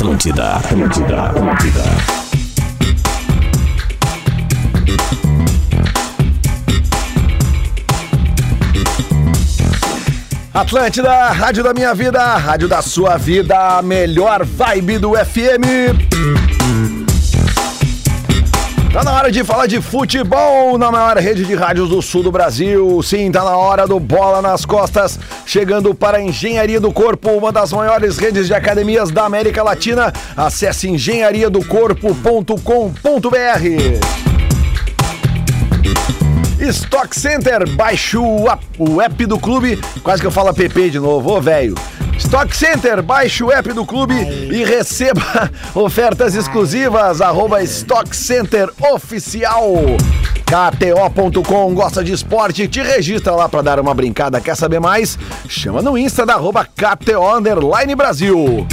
Atlântida, Atlântida, Atlântida. Atlântida, rádio da minha vida, rádio da sua vida, a melhor vibe do FM. Tá na hora de falar de futebol na maior rede de rádios do sul do Brasil. Sim, tá na hora do Bola nas Costas, chegando para a Engenharia do Corpo, uma das maiores redes de academias da América Latina. Acesse engenhariadocorpo.com.br. Stock Center, baixe o app, do clube. Quase que eu falo app de novo, ô velho. Stock Center, baixe o app do clube e receba ofertas exclusivas. Arroba Stock Center Oficial. KTO.com gosta de esporte? Te registra lá para dar uma brincada. Quer saber mais? Chama no Insta da arroba KTO Underline Brasil.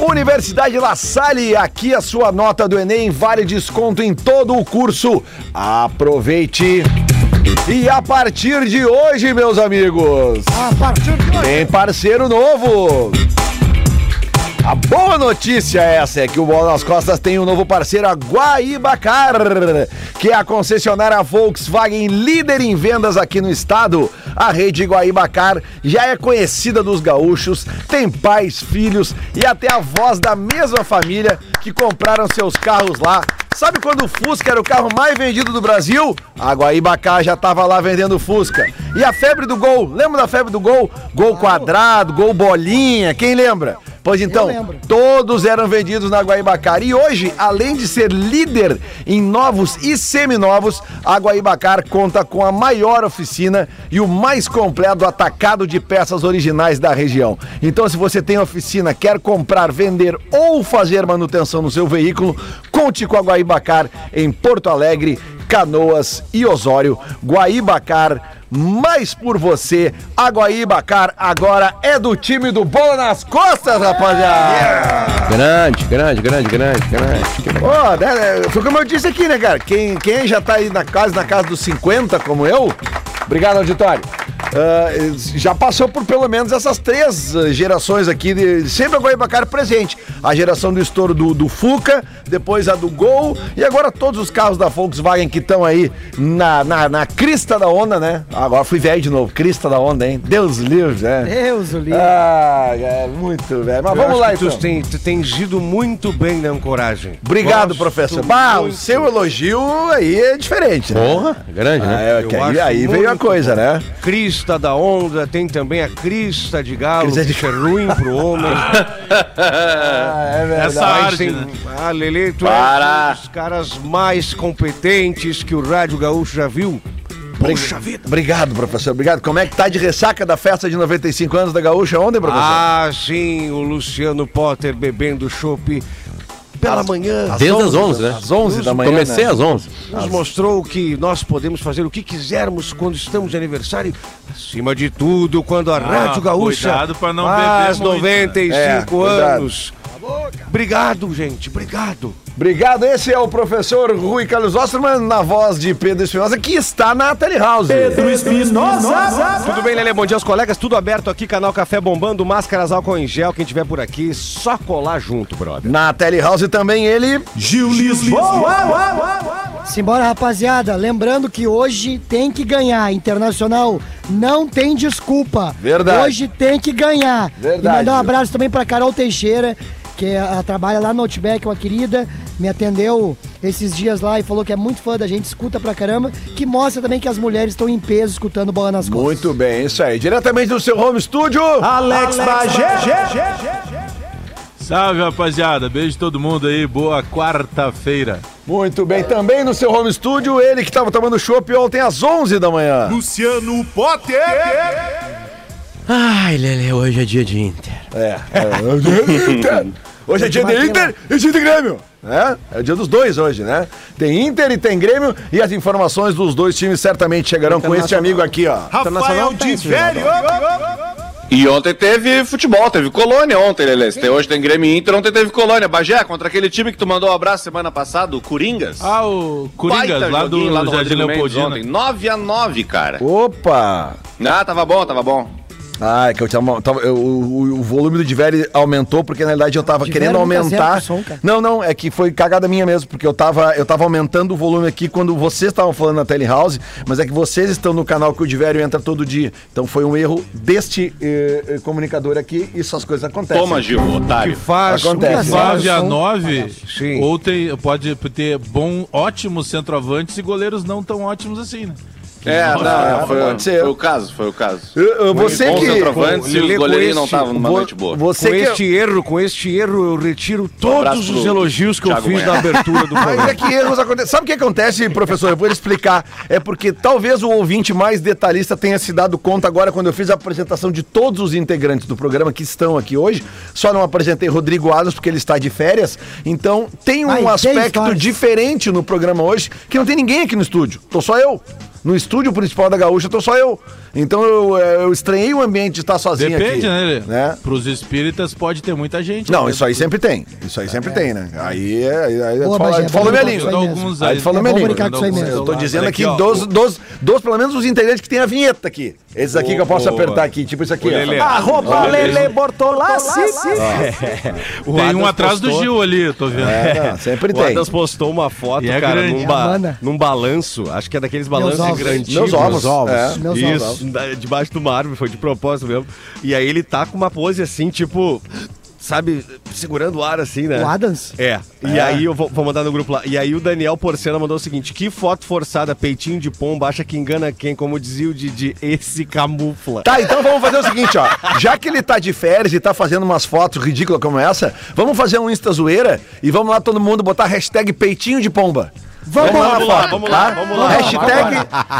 Universidade La Salle, aqui a sua nota do Enem vale desconto em todo o curso. Aproveite! E a partir de hoje, meus amigos, A partir de hoje. tem parceiro novo. A boa notícia essa é que o Bola nas Costas tem um novo parceiro, a Guaibacar, que é a concessionária Volkswagen líder em vendas aqui no estado. A rede Guaibacar já é conhecida dos gaúchos, tem pais, filhos e até avós da mesma família que compraram seus carros lá. Sabe quando o Fusca era o carro mais vendido do Brasil? A Guaibacar já estava lá vendendo Fusca. E a febre do gol, lembra da febre do gol? Gol quadrado, gol bolinha, quem lembra? Pois então, todos eram vendidos na Guaibacar. E hoje, além de ser líder em novos e seminovos, a Guaibacar conta com a maior oficina e o mais completo atacado de peças originais da região. Então, se você tem oficina, quer comprar, vender ou fazer manutenção no seu veículo, conte com a Guaibacar em Porto Alegre, Canoas e Osório. Guaibacar mais por você. A Guaibacar agora é do time do Bola nas Costas, rapaziada! Grande, grande, grande, grande, grande. Ó, né, né, foi como eu disse aqui, né, cara? Quem, quem já tá aí na casa, na casa dos 50, como eu, obrigado, auditório. Ah, já passou por pelo menos essas três ah, gerações aqui, de, sempre a Guaibacar presente. A geração do estouro do, do Fuca, depois a do Gol, e agora todos os carros da Volkswagen que estão aí na, na, na crista da onda, né? Agora fui velho de novo, crista da onda, hein? Deus livre, né? Deus o livre. Ah, é muito velho. Mas Eu vamos lá, então. Tu tem, tu tens ido muito bem na ancoragem. Obrigado, Gosto professor. Bah, o seu elogio aí é diferente, né? Porra, grande, Ah, né? é, Eu que aí, veio a coisa, bom. né? Crista da onda, tem também a crista de galo, Crista de que é ruim pro homem. Ah, é Essa Mas arte, tem- né? Ah, Lele, tu Para. é um dos caras mais competentes que o Rádio Gaúcho já viu. Poxa vida. Obrigado, professor. Obrigado. Como é que tá de ressaca da festa de 95 anos da Gaúcha ontem, professor? Ah, sim, o Luciano Potter bebendo chopp pela manhã. Desde as 11, né? Às 11 da manhã, Comecei né? às 11. Nos mostrou que nós podemos fazer o que quisermos quando estamos de aniversário. Acima de tudo, quando a Rádio Gaúcha cuidado pra não faz beber muito, né? 95 É, cuidado. anos. Obrigado, gente, obrigado. Obrigado. Esse é o professor Rui Carlos Osterman, na voz de Pedro Espinosa, que está na Telehouse. Tudo bem, Lele? Bom dia aos colegas. Tudo aberto aqui, canal Café Bombando, máscaras álcool em gel. Quem tiver por aqui, só colar junto, brother. Na Telehouse também ele. Simbora, rapaziada. Lembrando que hoje tem que ganhar. Internacional não tem desculpa. Verdade. Hoje tem que ganhar. Verdade. E mandar um abraço também pra Carol Teixeira, que ela trabalha lá no Outback, uma querida. Me atendeu esses dias lá e falou que é muito fã da gente, escuta pra caramba. Que mostra também que as mulheres estão em peso escutando bola nas costas. Muito bem, isso aí. Diretamente do seu home studio. Alex Bagé. Salve, rapaziada. Beijo todo mundo aí. Boa quarta-feira. Muito bem, também no seu home studio, ele que estava tomando chopp ontem às 11 da manhã. Luciano Potter. Ai, Lele, hoje é dia de Inter. É. é. Hoje é dia de Inter e dia de Grêmio. É, é o dia dos dois hoje, né? Tem Inter e tem Grêmio e as informações dos dois times certamente chegarão com este amigo aqui, ó. Rafael de Velho. E ontem teve futebol, teve Colônia ontem, Lelê. Tem- Hoje tem Grêmio e Inter, ontem teve Colônia. Bagé, contra aquele time que tu mandou um abraço semana passada, o Coringas. Ah, o Coringas, Baita lá do, joguinho Jardim Rodrigo Mendes Leopoldina. ontem. 9 a 9 cara. Opa! Ah, tava bom, tava bom. Ah, é que eu tava. tava- eu- o, o volume do Diveri aumentou, porque na verdade eu tava Diveri querendo nunca aumentar. som, cara. não, não, é que foi cagada minha mesmo, porque eu tava, eu tava aumentando o volume aqui quando vocês estavam falando na Telehouse, mas é que vocês estão no canal que o Divério entra todo dia. Então foi um erro deste eh, eh, comunicador aqui e essas coisas acontecem. Toma, Gil, Que otário. faz Acontece. Nove a som. nove, Sim. ou tem, pode ter bom, ótimos centroavantes e goleiros não tão ótimos assim, né? É, não, Ah, foi, pode ser. foi o caso, foi o caso. Eu- eu- você que. centroavante, se os com não este- estavam numa vo- noite boa. Você com que. este erro, com este erro, eu retiro todos os pro elogios que eu Thiago fiz Goiás. na abertura do Mas programa. é que erros acontecem. Sabe o que acontece, professor? Eu vou lhe explicar. É porque talvez o ouvinte mais detalhista tenha se dado conta agora quando eu fiz a apresentação de todos os integrantes do programa que estão aqui hoje. Só não apresentei Rodrigo Adams porque ele está de férias. Então tem um Ai, tem aspecto diferente no programa hoje que não tem ninguém aqui no estúdio. Tô só eu. No estúdio principal da Gaúcha, tô só eu. Então eu, eh, eu estranhei o ambiente de estar sozinho Depende, aqui. né, Lelê? né? Pros espíritas pode ter muita gente. Não, né? isso aí sempre tem. Isso aí sempre tem, né? Aí, é- aí, aí, tu fala, tu falou minha língua. aí falou É minha língua. Eu tô dizendo aqui, dos, dos, dos, pelo menos, os integrantes que tem a vinheta aqui. Esses aqui que eu posso apertar aqui, tipo isso aqui. Arroba Lele Bortolassi. O Tem um atrás do Gil ali, eu tô vendo. É, não, sempre O tem. Adams postou uma foto, é cara, num balanço. Acho que é daqueles balanços ovos. Meus ovos. É. Meus Isso, ovos. debaixo do mármore, foi de propósito mesmo. E aí ele tá com uma pose assim, tipo, sabe, segurando o ar assim, né? O Adams? É. E É. aí eu vou, vou mandar no grupo lá. E aí o Daniel Porcena mandou o seguinte: que foto forçada, peitinho de pomba, acha que engana quem? Como dizia o Didi, esse camufla. Tá, então vamos fazer o seguinte, ó. Já que ele tá de férias e tá fazendo umas fotos ridículas como essa, vamos fazer um Insta zoeira e vamos lá todo mundo botar hashtag peitinho de pomba. Vamos vamos lá, foto, vamos tá? lá, vamos lá. Hashtag,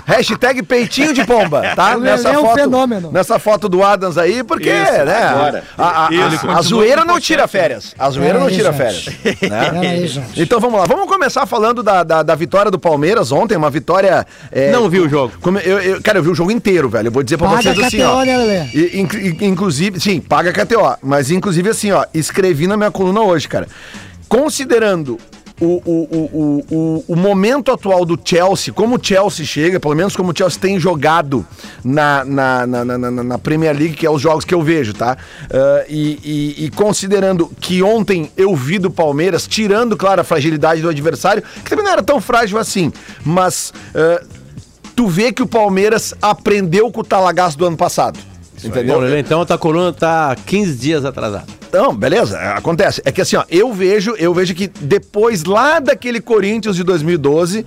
hashtag peitinho de pomba, tá? O Lelê é um fenômeno. Nessa foto do Adams aí, porque, Isso, né? agora. A, a- a- a zoeira não tira férias. A zoeira É, não tira férias. né? Gente. Então vamos lá, vamos começar falando da, da, da vitória do Palmeiras ontem, uma vitória. é, Não vi o jogo. como eu, eu- cara, eu vi o jogo inteiro, velho. Eu vou dizer pra Paga vocês assim, ó. KTO, né, in- inclusive, sim, paga KTO. Mas inclusive assim, ó, escrevi na minha coluna hoje, cara. Considerando o, o, o, o, momento atual do Chelsea, como o Chelsea chega, pelo menos como o Chelsea tem jogado na, na, na, na, Premier League, que é os jogos que eu vejo, tá? Ah, e, considerando que ontem eu vi do Palmeiras, tirando, claro, a fragilidade do adversário, que também não era tão frágil assim, mas ah, tu vê que o Palmeiras aprendeu com o talagaço do ano passado. Entendeu? Então a tua coluna tá 15 dias atrasada. Não, beleza, é, acontece. É que assim, ó, eu vejo, eu vejo que depois lá daquele Corinthians de 2012,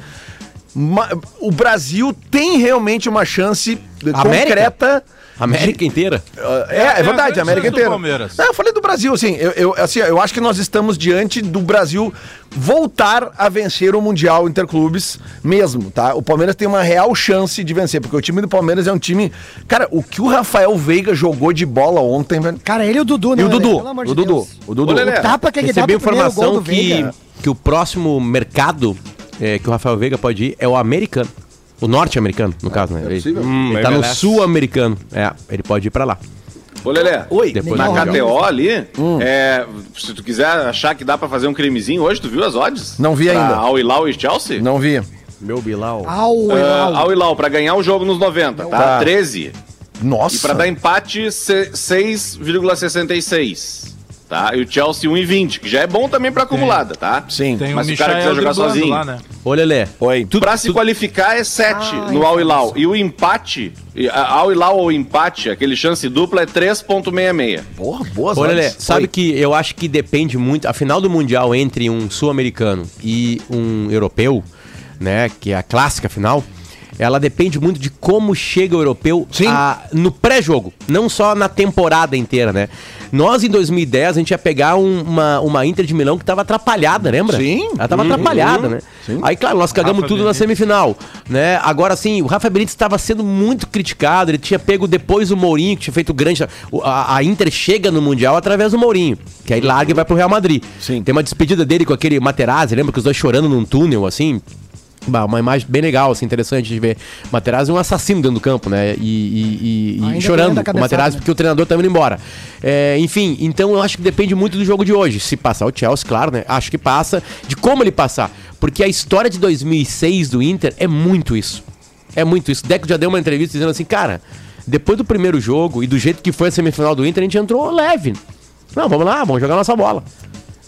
ma- o Brasil tem realmente uma chance América? concreta. América inteira. É, é, É, verdade, a América do inteira. Palmeiras. Não, eu falei do Brasil, assim eu, eu, assim, eu acho que nós estamos diante do Brasil voltar a vencer o Mundial Interclubes mesmo, tá? O Palmeiras tem uma real chance de vencer, porque o time do Palmeiras é um time... Cara, o que o Rafael Veiga jogou de bola ontem, velho... Cara, ele e o Dudu, né? E o Lelê? Dudu, Pelo amor de o Dudu, o Dudu. Ô, Lelê, O tapa que ele dá informação que, Veiga. que o próximo mercado é, que o Rafael Veiga pode ir é o americano. O norte-americano, no caso, né? Ele, possível. Hum, ele tá no sul-americano. É, ele pode ir pra lá. Ô, Lelê, Oi. Depois na. KTO ali, é, se tu quiser achar que dá pra fazer um cremezinho hoje, tu viu as odds? Não vi Pra ainda. Al Hilal e Chelsea? Não vi. Meu Bilal. Au, Ah, au. Al Hilal, pra ganhar o jogo nos 90, tá? Tá. 13. Nossa. E pra dar empate, se- 6,66. Tá? E o Chelsea 1,20, que já é bom também pra acumulada, tá? Sim. Tem Mas o se o cara quiser jogar sozinho. lá, né? Ô, Lelê. Oi. pra se qualificar é 7 Ah, no Al Hilal. E o empate, e Al Hilal ou empate, aquele chance dupla é 3,66. Porra, boas Ô, Lelê, odds. sabe Oi. que eu acho que depende muito. A final do Mundial entre um sul-americano e um europeu, né? Que é a clássica final. Ela depende muito de como chega o europeu Sim. a- no pré-jogo, não só na temporada inteira, né? Nós, em 2010, a gente ia pegar um- uma, uma Inter de Milão que tava atrapalhada, lembra? Sim. Ela tava atrapalhada, né? Aí, claro, nós cagamos Rafa tudo na Benítez. semifinal, né? Agora, sim, o Rafa Benítez estava sendo muito criticado, ele tinha pego depois o Mourinho, que tinha feito grande... A, a Inter chega no Mundial através do Mourinho, que aí larga e vai pro Real Madrid. Sim. Tem uma despedida dele com aquele Materazzi, lembra que os dois chorando num túnel, assim... Bah, Uma imagem bem legal, assim, interessante de ver. Materazzi é um assassino dentro do campo, né? E, e- e- chorando o Materazzi né? porque o treinador tá indo embora. É, enfim, então eu acho que depende muito do jogo de hoje. Se passar o Chelsea, claro, né? Acho que passa. De como ele passar. Porque a história de 2006 do Inter é muito isso. É muito isso. Deco já deu uma entrevista dizendo assim, cara... Depois do primeiro jogo e do jeito que foi a semifinal do Inter, a gente entrou leve. Não, vamos lá, vamos jogar nossa bola.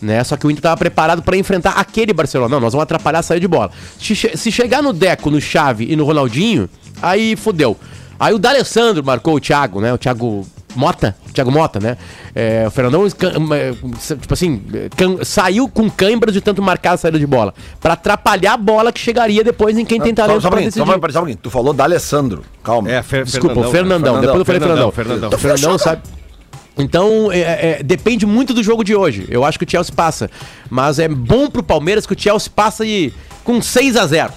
Né? Só que o Inter tava preparado pra enfrentar aquele Barcelona. Não, nós vamos atrapalhar a saída de bola. Se, che- se chegar no Deco, no Chave e no Ronaldinho, aí fodeu. Aí o D'Alessandro marcou o Thiago, né? O Thiago Mota, Thiago Mota, né? É, o Fernandão, can- é, tipo assim, saiu com câimbras de tanto marcar a saída de bola. Pra atrapalhar a bola que chegaria depois em quem tem Só, talento só pra só, pouquinho, só pouquinho. Tu falou da Alessandro. Calma. É, Fer- Desculpa, o Fernandão. Fernandão. Depois eu falei Fernandão. Fernandão. O Fernandão sabe. Então, é, é, depende muito do jogo de hoje. Eu acho que o Chelsea passa. Mas é bom pro Palmeiras que o Chelsea passa e, com 6 a 0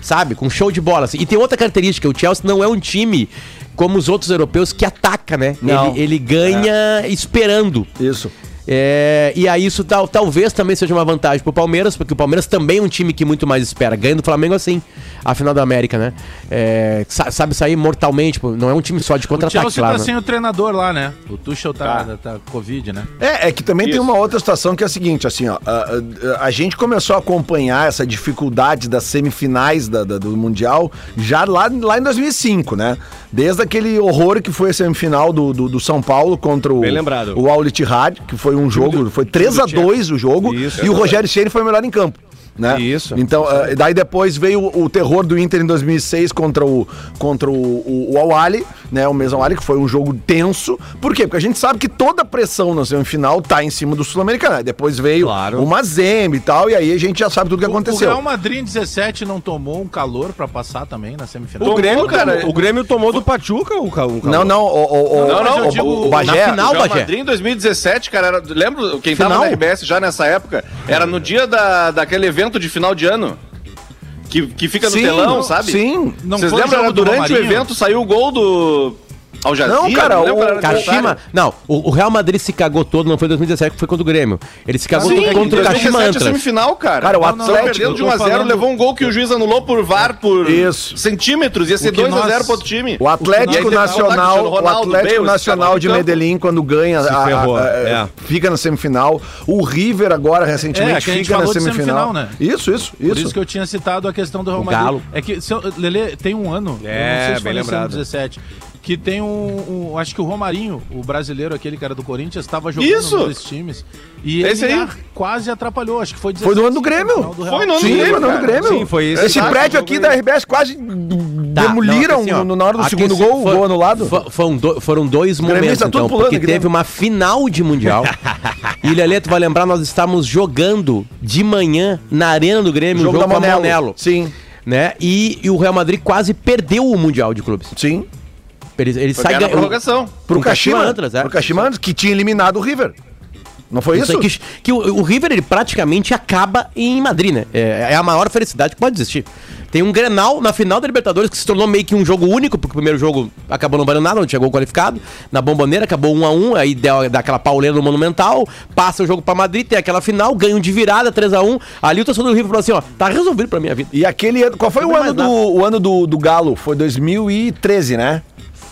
Sabe? Com show de bola. assim. E tem outra característica: o Chelsea não é um time como os outros europeus que ataca, né? Não. Ele, ele ganha esperando. Isso. É, e aí isso tal, talvez também seja uma vantagem pro Palmeiras, porque o Palmeiras também é um time que muito mais espera. Ganha do Flamengo assim, a final da América, né? É, sa- sabe sair mortalmente, pô, não é um time só de O contra-ataque, Chelsea claro. tá né? sem o treinador lá, né? O Tuchel tá, tá. Covid, né? É, é que também tem Isso. uma outra situação que é a seguinte, assim, ó, a, a- a gente começou a acompanhar essa dificuldade das semifinais da- da- do Mundial já lá, lá em 2005, né? Desde aquele horror que foi a semifinal do, do, do São Paulo contra o, Bem lembrado. o Al Ittihad, que foi um jogo, foi 3 a 2 o jogo, Isso. e o Rogério Ceni foi o melhor em campo. Né? Isso. Então, eh, daí depois veio o, o terror do Inter em 2006 contra o contra o, o, o Al-Ahly, né? O mesmo Al-Ahly, que foi um jogo tenso. Por quê? Porque a gente sabe que toda a pressão na semifinal tá em cima do Sul-Americano. Depois veio Claro. o Mazembe e tal, e aí a gente já sabe tudo que O- O aconteceu. Real Madrid em 17 não tomou um calor pra passar também na semifinal? O Grêmio, cara, cara, o Grêmio tomou do Pachuca o, ca- o Não, não, o, o, o, Não, não, o- digo o, o Bagé. na final. O Real Bagé. Madrid em 2017, cara, era, lembra quem tava Final? na RBS já nessa época? Era no dia da, daquele evento de final de ano. Que, que fica no Sim, telão, sabe? Sim. Não Vocês lembram? durante o evento saiu o gol do. Al Jazeera, Não, cara, lembro o era Kashima, não, o, o Real Madrid se cagou todo, não foi em 2017 que foi contra o Grêmio. Ele se cagou Sim, todo contra o 2017 Kashima é Antras. semifinal, cara. Cara, o Não, não, Atlético- perdendo de eu 1 tô a 0 falando- levou um gol que o juiz anulou por VAR por Isso. centímetros. Ia ser O que 2 a 0 nós- pro outro time. O Atlético ataque, Nacional, o Ronaldo, Atlético Bale, Nacional esse de. Medellín, quando ganha, a- a- a- é. fica na semifinal. O River agora, É, recentemente, gente fica na semifinal. semifinal, né? Isso, isso, Por isso isso. que eu tinha citado a questão do Real O Madrid. É que, se eu, Lelê, tem um ano, É, não sei se foi bem lembrado. 17, que tem um, um- Acho que o Romarinho, o brasileiro, aquele cara do Corinthians, estava jogando Isso! times. E Esse ele aí. quase atrapalhou. Acho que foi Foi do ano do Grêmio. do. Foi no ano do Sim, Grêmio, foi no cara. Grêmio. Sim, foi esse. Esse prédio foi aqui o da. RBS quase Tá, demoliram não, assim, ó, no- na hora do segundo se- gol, o foi- gol anulado. fo- Foram, do- foram dois momentos, tudo então, pulando porque teve uma final de Mundial. e, Lelê, tu vai lembrar, nós estávamos jogando de manhã na Arena do Grêmio, Jogo um jogo da com a Monelo. Monelo. Sim, Né? E, e o Real Madrid quase perdeu o Mundial de Clubes. sim. Ele, ele Foi sai ganhando. prorrogação. Pro Com Kashima Antlers, é. Pro Kashima Antlers, que tinha eliminado o River. Não foi isso? Isso que, que o, o River ele praticamente acaba em Madrid, né? É, é a maior felicidade que pode existir. Tem um Grenal na final da Libertadores que se tornou meio que um jogo único, porque o primeiro jogo acabou não valendo nada, não gol qualificado. Na Bomboneira acabou 1 a 1 aí deu, dá aquela pauleira no Monumental, passa o jogo pra Madrid, tem aquela final, ganham de virada 3 a 1 Ali o torcedor do River falou assim, ó, tá resolvido pra minha vida. E aquele ano, qual foi o ano, do, o ano do, do Galo? Foi 2013, né?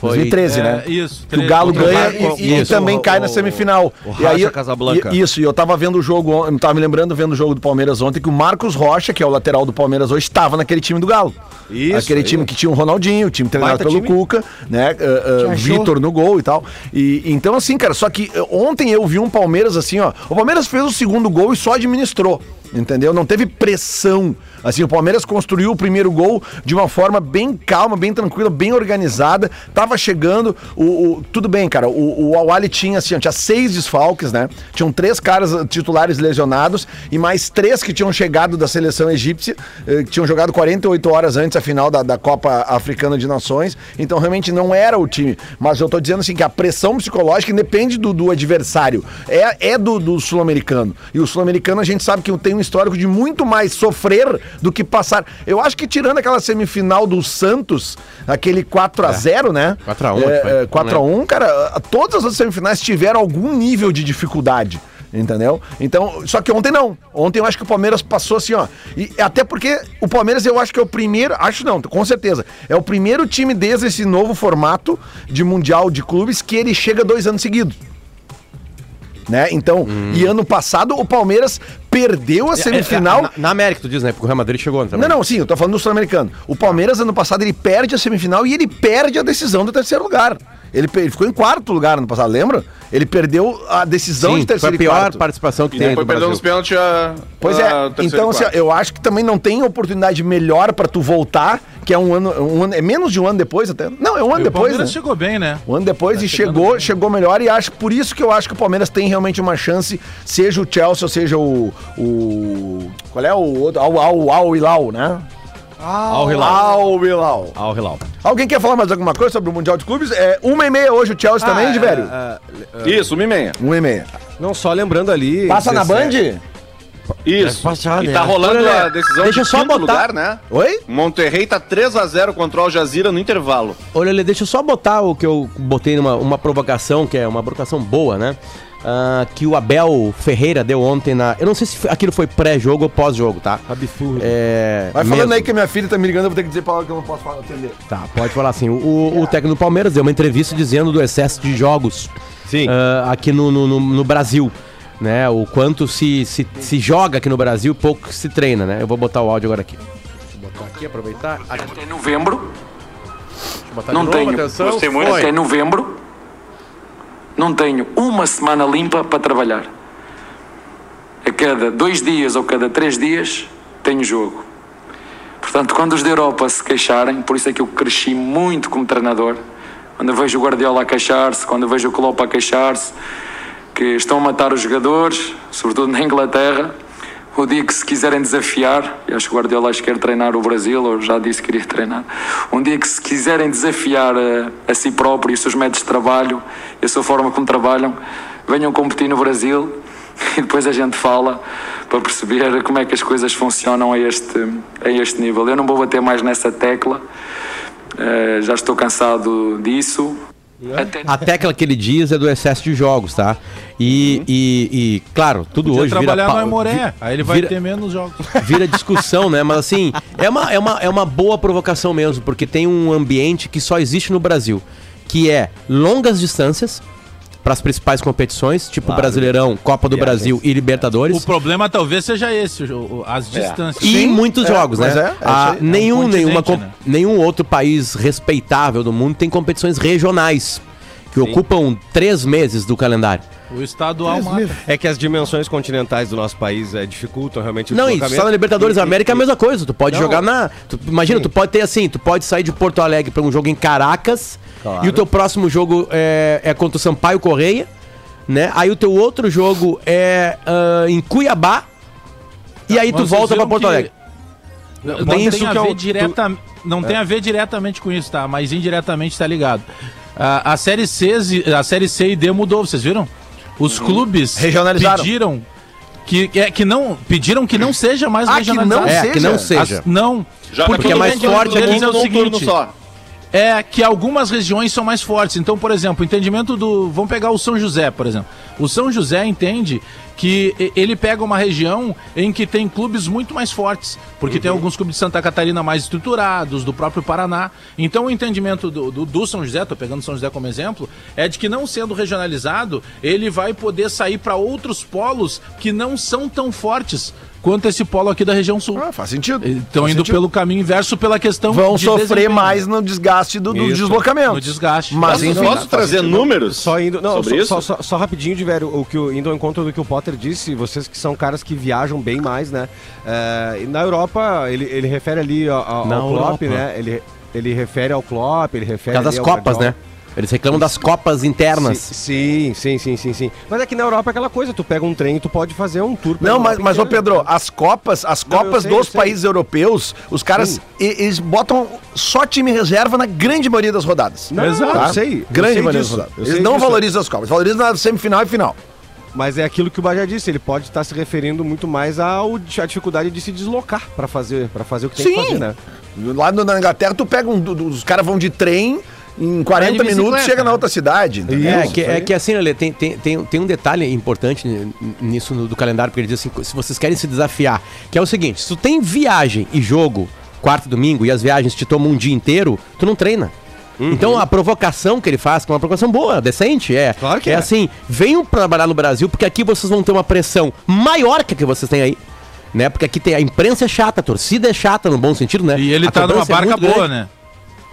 Foi, 2013, É, né? isso. Que o Galo ganha Vasco. e, e Isso, também o- cai na o- semifinal. o e aí, Casablanca. e- Isso, e eu tava vendo o jogo, eu tava me lembrando vendo o jogo do Palmeiras ontem, que o Marcos Rocha, que é o lateral do Palmeiras hoje, estava naquele time do Galo. Isso, Aquele aí. time que tinha o Ronaldinho, o time treinado Baita pelo time. Cuca, né? Uh, uh? Vitor no gol e tal. E então, assim, cara, só que uh, ontem eu vi um Palmeiras assim, ó. O Palmeiras fez o segundo gol e só administrou. Entendeu? Não teve pressão. Assim, o Palmeiras construiu o primeiro gol de uma forma bem calma, bem tranquila, bem organizada. Tava chegando. O, o- tudo bem, cara. O, o Awali tinha, assim, tinha seis desfalques, né? Tinham três caras uh, titulares lesionados e mais três que tinham chegado da seleção egípcia, eh, que tinham jogado 48 horas antes a final da, da Copa Africana de Nações. Então, realmente não era o time. Mas eu tô dizendo assim que a pressão psicológica independe do, do adversário. É, é do, do sul-americano. E o sul-americano a gente sabe que tem um histórico de muito mais sofrer do que passar. Eu acho que tirando aquela semifinal do Santos, aquele 4 a 0 né? 4 a 1, É, foi. é, 4 a 1 cara, todas as semifinais tiveram algum nível de dificuldade. Entendeu? Então, só que ontem não. Ontem eu acho que o Palmeiras passou assim, ó. E até porque o Palmeiras eu acho que é o primeiro, acho não, com certeza, é o primeiro time desde esse novo formato de Mundial de Clubes que ele chega dois anos seguidos. Né? Então, e ano passado o Palmeiras perdeu a semifinal. É, na, na América, tu diz, né? Porque o Real Madrid chegou também. Não, não, sim, eu tô falando do Sul-Americano. O Palmeiras, ano passado, ele perde a semifinal e ele perde a decisão do terceiro lugar. Ele, ele ficou em quarto lugar ano passado, lembra? Ele perdeu a decisão Sim, de foi a terceiro e pior quarto. participação que E tem depois do perdeu nos pênaltis a. Pois a é, terceiro então e assim, eu acho que também não tem oportunidade melhor pra tu voltar, que é um ano, um ano, é menos de um ano depois até. Não, é um ano E o depois, Palmeiras né? chegou bem, né? Um ano depois Tá e chegou, bem. chegou melhor e acho por isso que eu acho que o Palmeiras tem realmente uma chance, seja o Chelsea ou seja o o qual é o outro, Al Al Al Hilal, né? Al Hilal. Al Hilal. Al Hilal. Alguém quer falar mais alguma coisa sobre o Mundial de Clubes? É uma e meia hoje o Chelsea também, de velho. é, Isso, uma e meia. Uma e meia. Não, só lembrando ali. Passa na 17. Band? Isso. passar, e né? tá rolando Olha, a decisão deixa eu de só botar- lugar, né? Oi? Monterrey tá 3x0 contra o Al Jazeera no intervalo. Olha, deixa eu só botar o que eu botei numa uma provocação, que é uma provocação boa, né? Ah, que o Abel Ferreira deu ontem na. Eu não sei se aquilo foi pré-jogo ou pós-jogo, tá? Absurdo. É. Vai falando mesmo. aí que a minha filha tá me ligando, eu vou ter que dizer pra ela que eu não posso falar, atender. Tá, pode falar assim. O, o técnico do Palmeiras deu uma entrevista dizendo do excesso de jogos Sim. ah, aqui no, no, no- no Brasil. Né, o quanto se, se, se joga aqui no Brasil, pouco se treina, né? Eu vou botar o áudio agora aqui. Deixa eu botar aqui, aproveitar. Aqui, Até novembro, deixa eu botar não de novo, tenho. atenção. Gostei muito. Foi. Até novembro, não tenho uma semana limpa para trabalhar. A cada dois dias ou cada três dias, tenho jogo. Portanto, quando os da Europa se queixarem, por isso é que eu cresci muito como treinador. Quando eu vejo o Guardiola a queixar-se, quando eu vejo o Klopp a queixar-se, que estão a matar os jogadores, sobretudo na Inglaterra, o dia que se quiserem desafiar, e acho que o Guardiola acho que quer treinar o Brasil, ou já disse que queria treinar, um dia que se quiserem desafiar a, a si próprio e os seus métodos de trabalho a sua forma como trabalham, venham competir no Brasil e depois a gente fala para perceber como é que as coisas funcionam a este, a este nível. Eu não vou bater mais nessa tecla, eh, já estou cansado disso. A tecla que ele diz é do excesso de jogos, tá? E, e, e, claro, tudo Podia hoje vira... trabalhar no Aimoré, vi- aí ele vai vira- ter menos jogos. vira discussão, né? Mas assim, é uma, é, uma, é uma boa provocação mesmo, porque tem um ambiente que só existe no Brasil, que é longas distâncias para as principais competições, tipo Brasileirão, Copa do Brasil e O Libertadores. problema talvez seja esse, o- o- as distâncias. E Sim, muitos é, jogos, né? mas é, é Ah, aí. nenhum, É um nenhuma, né? nenhum outro país respeitável do mundo tem competições regionais, que ocupam três meses do calendário. O estadual mata. É que as dimensões continentais do nosso país é, dificultam realmente o Não, e deslocamento. só na Libertadores E- da América é a e- mesma coisa. Tu pode Não. jogar na. tu- imagina, tu pode ter assim, tu pode sair de Porto Alegre pra um jogo em Caracas Claro. e o teu próximo jogo é, é contra o Sampaio Correia, né? Aí o teu outro jogo é ah, em Cuiabá e aí tu volta pra viram Porto que- Alegre. Não Tem tem, isso a que é ver o- direta, não tem a ver diretamente com isso, tá? Mas indiretamente tá ligado. A, a série C, a série C e D mudou, vocês viram? Os clubes Regionalizaram. pediram que, é, que não pediram que não seja mais Ah, que regionalizado. não É, seja. que não As- seja. não. Já Porque tá é mais forte aqui é o seguinte, só. É que algumas regiões são mais fortes. Então, por exemplo, o entendimento do. Vamos pegar o São José, por exemplo. O São José entende que ele pega uma região em que tem clubes muito mais fortes. Porque tem alguns clubes de Santa Catarina mais estruturados, do próprio Paraná. Então, o entendimento do, do, do São José, tô pegando São José como exemplo, é de que não sendo regionalizado, ele vai poder sair para outros polos que não são tão fortes quanto esse polo aqui da região sul. Ah, faz sentido. Estão indo sentido. pelo caminho inverso pela questão Vão de sofrer mais no desgaste do, do deslocamento. No desgaste. Mas Posso, enfim. posso faz trazer sentido. números Só indo, não, sobre só, isso? Só, só- só rapidinho, de velho, o que indo ao encontro do que o Potter disse, vocês que são caras que viajam bem mais, né? É, e na Europa, ele, ele refere ali ao, ao Klopp, Europa. né? Ele, ele refere ao Klopp, ele refere ali das ao Copas, Guardiola. né? Eles reclamam das Copas internas. Sim, sim, sim, sim, sim. Mas é que na Europa é aquela coisa, tu pega um trem e tu pode fazer um tour. Não, mas, mas ô. Pedro, as Copas, as Copas sei, dos países europeus, os caras, e- eles botam só time reserva na grande maioria das rodadas. Não, Exato. eu sei. eu Grande sei maioria das rodadas. Eles não disso. valorizam as Copas, valorizam na semifinal e final. Mas é aquilo que o Bajé disse, ele pode estar se referindo muito mais ao, à dificuldade de se deslocar pra fazer, pra fazer o que tem que fazer, né? Lá no- na Inglaterra, tu pega um. Os caras vão de trem, em 40 Vai de minutos chega na outra cidade. entendeu? É, que, é que assim, Lelê, tem, tem, tem, tem um detalhe importante nisso no- do calendário, porque ele diz assim, se vocês querem se desafiar, que é o seguinte, se tu tem viagem e jogo, quarto e domingo, e as viagens te tomam um dia inteiro, tu não treina. Então a provocação que ele faz, que é uma provocação boa, decente, é. Claro que é. é. assim, venham trabalhar no Brasil, porque aqui vocês vão ter uma pressão maior que a que vocês têm aí. Né? Porque aqui tem a imprensa é chata, a torcida é chata, no bom sentido, né? E ele A tá numa é barca muito boa, grande. né?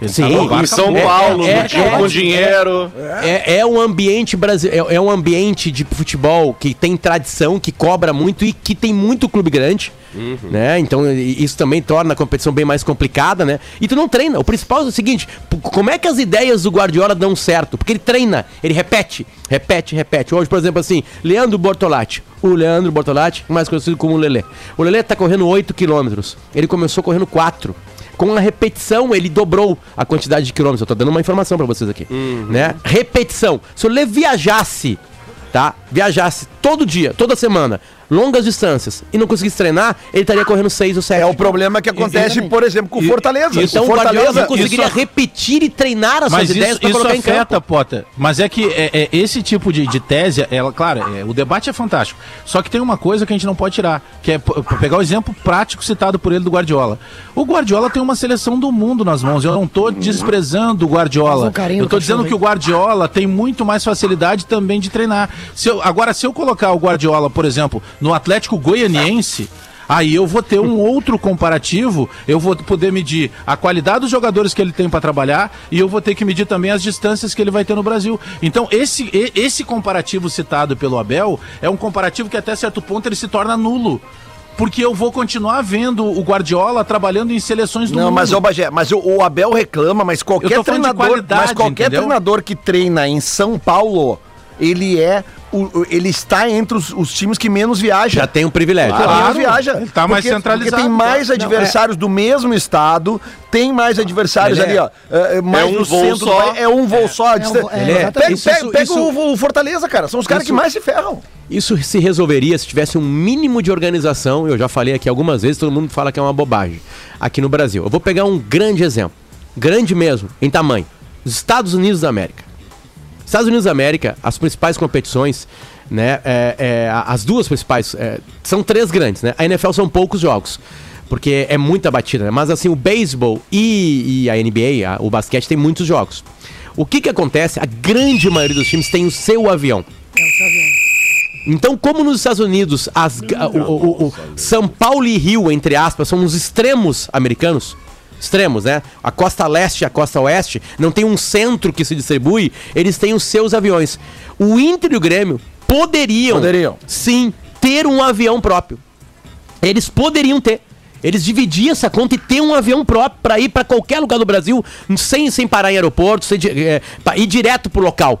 Ele Sim. tá Em São. Paulo, é, no time é, com é. dinheiro. É, é um ambiente brasileiro, é, é um ambiente de futebol que tem tradição, que cobra muito e que tem muito clube grande, né? Então isso também torna a competição bem mais complicada, né? E tu não treina. O principal é o seguinte: como é que as ideias do Guardiola dão certo? Porque ele treina, ele repete, repete, repete. Hoje, por exemplo, assim, Leandro Bortolatti. O Leandro Bortolatti, mais conhecido como o Lelê. O Lelê tá correndo 8 quilômetros. Ele começou correndo 4. Com a repetição, ele dobrou a quantidade de quilômetros. Eu tô dando uma informação pra vocês aqui. Né? Repetição. Se o Lê viajasse, tá? Viajasse todo dia, toda semana, longas distâncias, e não conseguisse treinar, ele estaria correndo 6 ou 7. É o problema que acontece, Exatamente. por exemplo, com o E- Fortaleza. Então o Fortaleza. não conseguiria isso- repetir e treinar as Mas suas isso, ideias isso colocar em afeta, campo. Potter. Mas é que é, é, esse tipo de, de tese, ela, claro, é, o debate é fantástico. Só que tem uma coisa que a gente não pode tirar, que é pegar o exemplo prático citado por ele do Guardiola. O Guardiola tem uma seleção do mundo nas mãos. Eu não tô desprezando o Guardiola. um carinho Eu tô dizendo cachorro que o Guardiola tem muito mais facilidade também de treinar. Se eu- agora, se eu colocar o Guardiola, por exemplo, no Atlético Goianiense. Aí eu vou ter um outro comparativo, eu vou poder medir a qualidade dos jogadores que ele tem para trabalhar e eu vou ter que medir também as distâncias que ele vai ter no Brasil. Então esse, esse comparativo citado pelo Abel é um comparativo que até certo ponto ele se torna nulo. Porque eu vou continuar vendo o Guardiola trabalhando em seleções do Não, mundo. mas Bagé, mas o, o Abel reclama, mas qualquer treinador, mas qualquer entendeu? treinador que treina em São Paulo, ele é o, ele está entre os, os times que menos viaja. Já tem um privilégio. Claro, menos viaja. ele tá mais Porque- centralizado, Porque tem mais claro. adversários do mesmo estado, tem mais adversários Ele ali, é- ó. é, é, mais um no vou centro só. É um voo só. é um voo- é, Pega- exatamente. pega, Isso- pega, pega isso- o, o Fortaleza, cara. São os caras que mais se ferram. Isso se resolveria se tivesse um mínimo de organização. Eu já falei aqui algumas vezes, todo mundo fala que é uma bobagem. Aqui no Brasil. Eu vou pegar um grande exemplo. Grande mesmo, em tamanho. Os Estados Unidos da América. Estados Unidos da América, as principais competições, né? é- é, as duas principais. é, são três grandes, né? A NFL são poucos jogos. Porque é muita batida, né? Mas assim, o beisebol e, e a NBA, a- o basquete, tem muitos jogos. O que que acontece? A grande maioria dos times tem o seu avião. É o seu avião. Então, como nos Estados Unidos, as, o, o- o- São Paulo e Rio, entre aspas, são os extremos americanos, extremos, né? A costa leste e a costa oeste, não tem um centro que se distribui, eles têm os seus aviões. O Inter e o Grêmio poderiam, Poderiam. sim, ter um avião próprio. Eles poderiam ter. Eles dividiam essa conta e ter um avião próprio para ir para qualquer lugar do Brasil sem, sem parar em aeroporto, sem, é, ir direto pro local.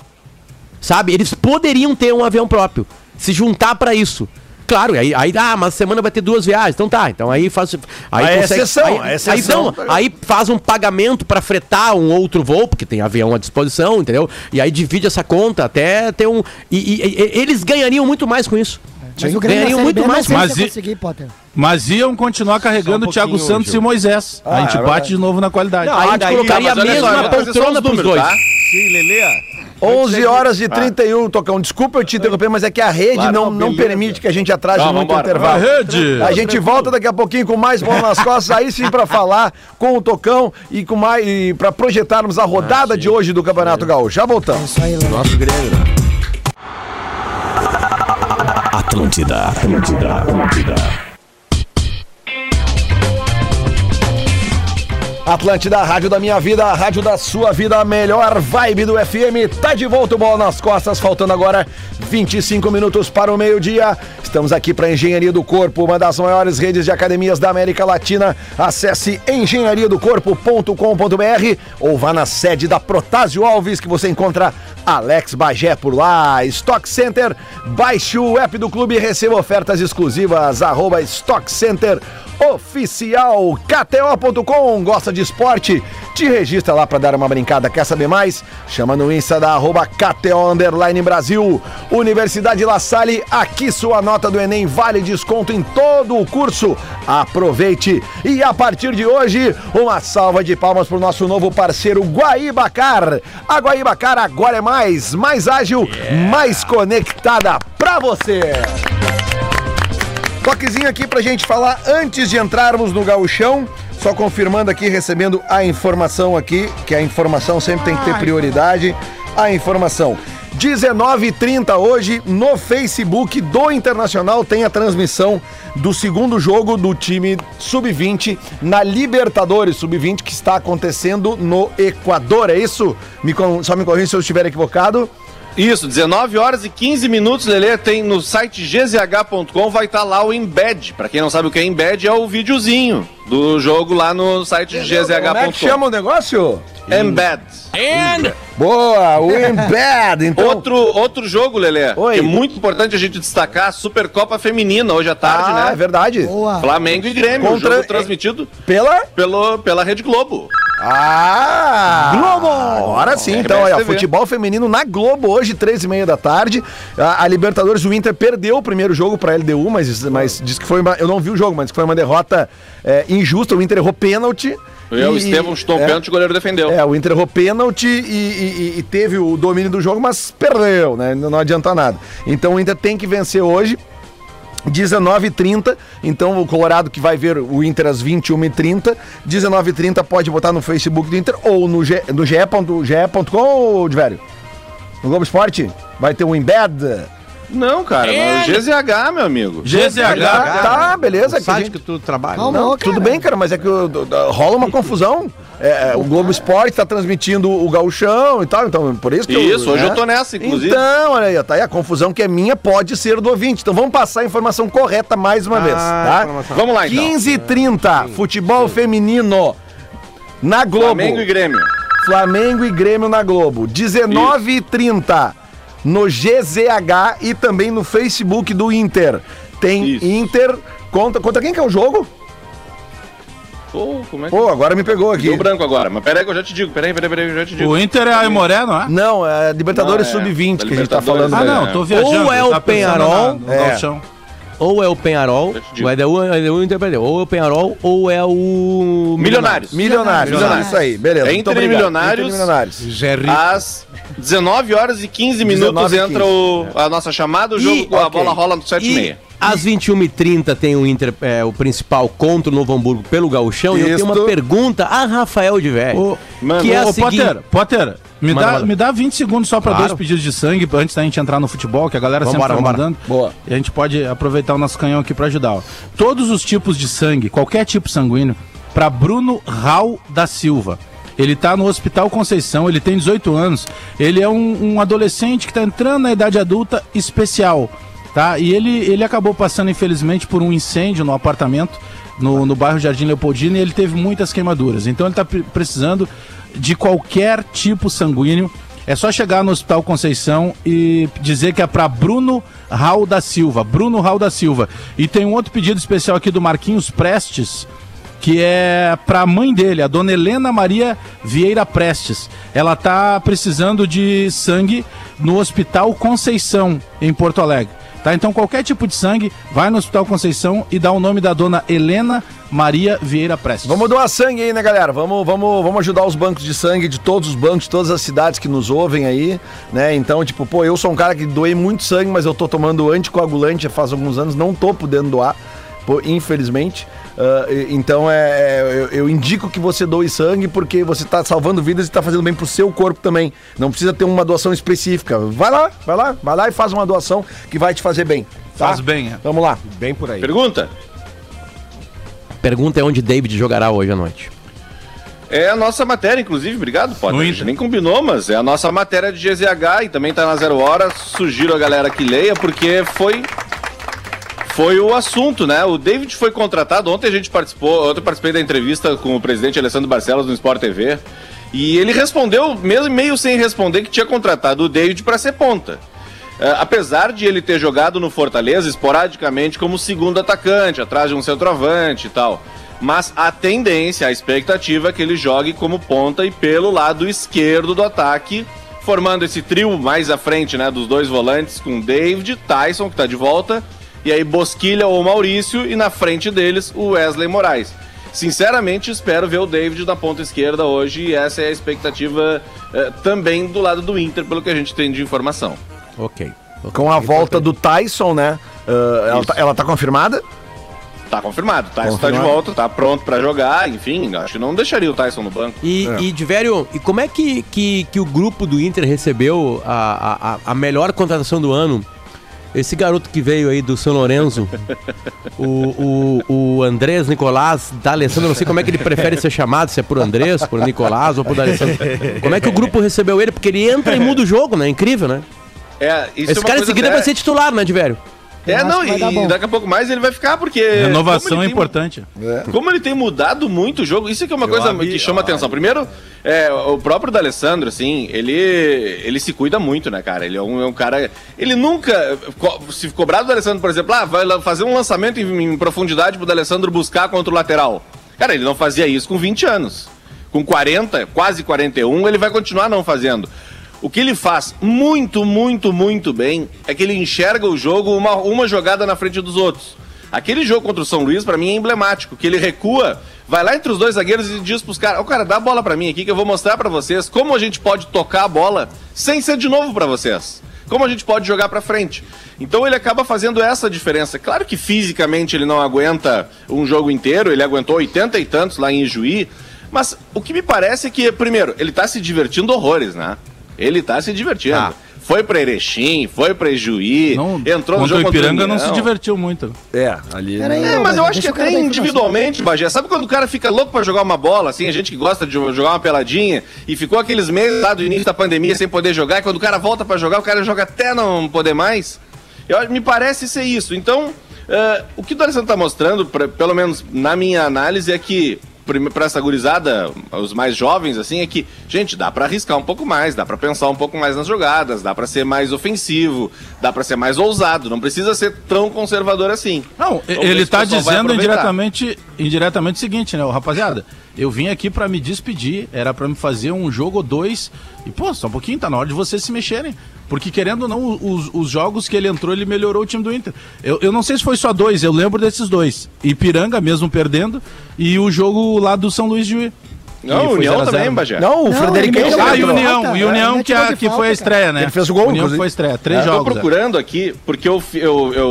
Sabe? Eles poderiam ter um avião próprio. Se juntar pra isso. Claro, aí, aí, ah, mas semana vai ter duas viagens. Então tá, então aí faz. Aí é exceção, aí, é exceção. Aí, não, aí faz um pagamento pra fretar um outro voo, porque tem avião à disposição, entendeu? E aí divide essa conta até ter um. E, e- e- eles ganhariam muito mais com isso. Mas o Grêmio na ganhariam muito mais sei mas conseguir, Potter. Mas iam continuar carregando um o Thiago Santos Gil. e Moisés. Ah, a gente é bate de novo na qualidade. Não, Aí a gente daí, colocaria mas a mesma poltrona pros dois. tá? Sim, Lelê. 11 horas e 31, Tocão. Desculpa eu te interromper, mas é que a rede Claro, não, não, beleza. permite que a gente atrase Não, muito o intervalo. A rede. A gente volta daqui a pouquinho com mais bola nas costas, aí sim pra falar com o Tocão e com mais e para projetarmos a rodada de hoje do Campeonato Gaúcho. Já voltamos. Nosso Grêmio, né? Atlântida, Atlântida, Atlântida. Atlântida, a rádio da minha vida, a rádio da sua vida, a melhor vibe do FM. Tá de volta o bola nas costas, faltando agora 25 minutos para o meio-dia. Estamos aqui para Engenharia do Corpo, uma das maiores redes de academias da América Latina. Acesse engenhariadocorpo.com.br ou vá na sede da Protásio Alves que você encontra Alex Bagé por lá. Stock Center, baixe o app do clube e receba ofertas exclusivas. Arroba Stock Center Oficial KTO.com. Gosta de esporte? Te registra lá para dar uma brincada. Quer saber mais? Chama no Insta da arroba KTO Underline Brasil. Universidade La Salle, aqui sua nota do Enem vale desconto em todo o curso. Aproveite! E a partir de hoje, uma salva de palmas para o nosso novo parceiro Guaíbacar. A Guaíbacar agora é mais, mais ágil, mais conectada para você. Toquezinho aqui pra gente falar antes de entrarmos no gauchão Só confirmando aqui, recebendo a informação aqui, que a informação sempre tem que ter prioridade. A informação. 19h30 hoje no Facebook do Internacional tem a transmissão do segundo jogo do time Sub-20 na Libertadores Sub-20 que está acontecendo no Equador. É isso? Me só me corrija se eu estiver equivocado. Isso, 19 horas e 15 minutos, Lelê, tem no site gzh.com, vai estar lá o embed. Pra quem não sabe o que é embed, é o videozinho do jogo lá no site Como é que gzh.com. chama o negócio? Embed. Boa, o Embed. Então, Outro, outro jogo, Lelê, Oi. que é muito importante a gente destacar, a Supercopa Feminina, hoje à tarde, ah, é né? verdade. Boa. Flamengo e Grêmio, o Contra- jogo transmitido Pela pelo, pela Rede Globo. Ah! Globo! Agora sim, então, olha, futebol feminino na Globo hoje, três e meia da tarde. A, a Libertadores, o Inter perdeu o primeiro jogo pra LDU, mas, mas diz que foi uma. Eu não vi o jogo, mas que foi uma derrota é, injusta. O Inter errou pênalti. E o e- Estevão chutou é, pênalti o goleiro defendeu. É, o Inter errou pênalti e, e- e- e teve o domínio do jogo, mas perdeu, né? Não adianta nada. Então o Inter tem que vencer hoje. 19h30, então o Colorado que vai ver o Inter às 21h30, 19h30 pode botar no Facebook do Inter ou no, G, no ge.com, ge velho? No Globo Esporte? Vai ter um embed? Não, cara, mas o GZH, meu amigo. GZH. Tá, beleza. que a Site gente- que tu trabalha. Calma, Não, tudo bem, cara, mas é que o- do- rola uma confusão. É, é, o Globo Esporte tá transmitindo o gauchão e tal, então por isso que Isso, hoje né? eu tô nessa, inclusive. Então, olha aí, tá aí a confusão que é minha pode ser do ouvinte. Então vamos passar a informação correta mais uma vez, tá? Vamos lá, então. 15 h 30 futebol feminino na Globo. Flamengo e Grêmio. Flamengo e Grêmio na Globo. 19 h 30 no GZH e também no Facebook do Inter. Tem Isso. Inter contra, contra quem que é o jogo? Pô, como é que... Pô, agora me pegou aqui. Deu branco agora, mas peraí que eu já te digo, peraí, peraí, peraí, eu já te digo. O Inter é a Aimoré, não é? Não, é Libertadores é, Sub-20 da que a gente tá falando. Ah, não, tô viajando. Ou é o Penharol, na- no é. Ou é o Penharol, digo. o EDU, o EDU Inter perdeu. Ou é o Penharol, ou é o... Milionários. Milionários, Milionários. isso aí, beleza. É e obrigado. Milionários. Inter e Milionários. Às 19 horas e 15 minutos 19 e entra o, a nossa chamada, o jogo, a ok. bola rola no 7 e E meia. Às 21h30 tem o Inter, é, o principal, contra o Novo Hamburgo pelo Gauchão. E eu tenho uma pergunta a Rafael de Velho. Que é a Ô, seguinte... Potter, Potter, me, Manda, dá, manda. me dá 20 segundos só pra Claro. dois pedidos de sangue antes da gente entrar no futebol, que a galera sempre tá vambora. mandando. Boa. E a gente pode aproveitar o nosso canhão aqui pra ajudar. ó. Todos os tipos de sangue, qualquer tipo sanguíneo, pra Bruno Raul da Silva. Ele tá no Hospital Conceição, ele tem 18 anos. Ele é um, um adolescente que tá entrando na idade adulta especial, tá? E ele, ele acabou passando, infelizmente, por um incêndio no apartamento no, no bairro Jardim Leopoldina e ele teve muitas queimaduras. Então ele tá pre- precisando de qualquer tipo sanguíneo. É só chegar no Hospital Conceição e dizer que é para Bruno Raul da Silva. Bruno Raul da Silva. E tem um outro pedido especial aqui do Marquinhos Prestes, que é para a mãe dele, a dona Helena Maria Vieira Prestes. Ela tá precisando de sangue no Hospital Conceição, em Porto Alegre. Tá? Então, qualquer tipo de sangue, vai no Hospital Conceição e dá o nome da dona Helena Maria Vieira Prestes. Vamos doar sangue aí, né, galera? Vamos, vamos, vamos ajudar os bancos de sangue de todos os bancos, de todas as cidades que nos ouvem aí, né? Então, tipo, pô, eu sou um cara que doei muito sangue, mas eu tô tomando anticoagulante faz alguns anos, não tô podendo doar, pô, infelizmente. E- então, é, é, eu, eu indico que você doe sangue porque você tá salvando vidas e tá fazendo bem pro seu corpo também. Não precisa ter uma doação específica. Vai lá, vai lá, vai lá e faz uma doação que vai te fazer bem. tá? Faz bem, é. Vamos lá. Bem por aí. Pergunta? Pergunta é onde David jogará hoje à noite. É a nossa matéria, inclusive, obrigado, Potter. A gente nem combinou, mas é a nossa matéria de GZH e também tá na Zero Hora. Sugiro a galera que leia, porque foi. Foi o assunto, né? O David foi contratado. Ontem a gente participou, ontem participei da entrevista com o presidente Alessandro Barcelos no Sport TV. E ele respondeu, mesmo meio sem responder, que tinha contratado o David para ser ponta. É, apesar de ele ter jogado no Fortaleza esporadicamente como segundo atacante, atrás de um centroavante e tal. Mas a tendência, a expectativa é que ele jogue como ponta e pelo lado esquerdo do ataque, formando esse trio mais à frente, né, dos dois volantes com David, Tyson, que tá de volta, e aí Bosquilha ou Maurício, e na frente deles o Wesley Moraes. Sinceramente, espero ver o David na ponta esquerda hoje, e essa é a expectativa eh, também do lado do Inter, pelo que a gente tem de informação. Ok. Com a volta do Tyson, né? Ah, ela, tá, ela tá confirmada? Tá confirmado. O Tyson tá de Confirmado. volta, tá pronto pra jogar, enfim, acho que não deixaria o Tyson no banco. E, É. e de velho, e como é que, que, que o grupo do Inter recebeu a, a, a melhor contratação do ano? Esse garoto que veio aí do São Lourenço, o, o, o Andrés Nicolás D'Alessandro, não sei como é que ele prefere ser chamado, se é por Andrés, por Nicolás ou por D'Alessandro. Como é que o grupo recebeu ele? Porque ele entra e muda o jogo, né? Incrível, né? É, é Esse uma cara em seguida até- vai ser titular, né, de velho? É, Eu não, e daqui a pouco mais ele vai ficar, porque. Renovação é ele tem- importante. Como ele tem mudado muito o jogo, isso que é uma coisa vi, que chama ó, atenção. Primeiro, é, o próprio D'Alessandro, assim, ele, ele se cuida muito, né, cara? Ele é um, é um cara. Ele nunca. Se cobrar do D'Alessandro, por exemplo, ah, vai fazer um lançamento em, em profundidade pro D'Alessandro buscar contra o lateral. Cara, ele não fazia isso com 20 anos. Com 40, quase 41, ele vai continuar não fazendo. O que ele faz muito, muito, muito bem é que ele enxerga o jogo uma, uma jogada na frente dos outros. Aquele jogo contra o São Luís, pra mim, é emblemático, que ele recua, vai lá entre os dois zagueiros e diz pros caras, ô cara, dá a bola pra mim aqui que eu vou mostrar pra vocês como a gente pode tocar a bola sem ser de novo pra vocês. Como a gente pode jogar pra frente. Então ele acaba fazendo essa diferença. Claro que fisicamente ele não aguenta um jogo inteiro, ele aguentou 80 e tantos lá em Ijuí, mas o que me parece é que, primeiro, ele tá se divertindo horrores, né? Ele tá se divertindo. Tá. Foi pra Erechim, foi pra Ijuí, Não, entrou no contra jogo o Ipiranga não se divertiu muito. É, ali. Peraí, É, mas eu acho que o até individualmente, Bagé. Sabe quando o cara fica louco pra jogar uma bola, assim, a gente que gosta de jogar uma peladinha, e ficou aqueles meses lá do início da pandemia sem poder jogar, e quando o cara volta pra jogar, o cara joga até não poder mais? Eu, me parece ser isso. Então, eh, o que o D'Alessandro tá mostrando, pra- pelo menos na minha análise, é que pra essa gurizada, os mais jovens, assim, é que, gente, dá pra arriscar um pouco mais, dá pra pensar um pouco mais nas jogadas, dá pra ser mais ofensivo, dá pra ser mais ousado, não precisa ser tão conservador assim. Não, ver ele tá dizendo indiretamente, indiretamente o seguinte, né, rapaziada? Eu vim aqui pra me despedir, era pra me fazer um jogo ou dois, e pô, só um pouquinho, tá na hora de vocês se mexerem. Porque querendo ou não, os, os jogos que ele entrou, ele melhorou o time do Inter. Eu, eu não sei se foi só dois, eu lembro desses dois. Ipiranga mesmo perdendo, e o jogo lá do São Luís de Juí. Não, foi União 0 a 0. também, Bagé. Não, o Frederico Ah, e União, falta, e União que, a, de que foi a estreia, né? Ele fez o gol, União foi a estreia, três Eu tô jogos. é. procurando aqui, porque o, fi- eu, eu,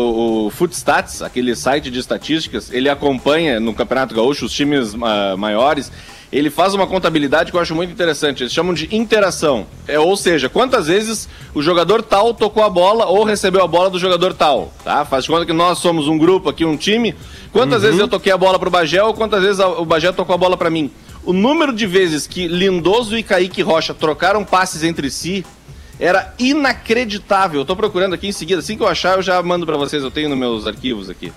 o Footstats, aquele site de estatísticas, ele acompanha no Campeonato Gaúcho os times ah, maiores. Ele faz uma contabilidade que eu acho muito interessante. Eles chamam de interação. É, ou seja, quantas vezes o jogador tal tocou a bola ou recebeu a bola do jogador tal. Tá? Faz de conta que nós somos um grupo aqui, um time. Quantas vezes eu toquei a bola pro Bagé ou quantas vezes a- o Bagé tocou a bola para mim? O número de vezes que Lindoso e Kaique Rocha trocaram passes entre si era inacreditável. Eu tô procurando aqui em seguida. Assim que eu achar, eu já mando pra vocês. Eu tenho nos meus arquivos aqui.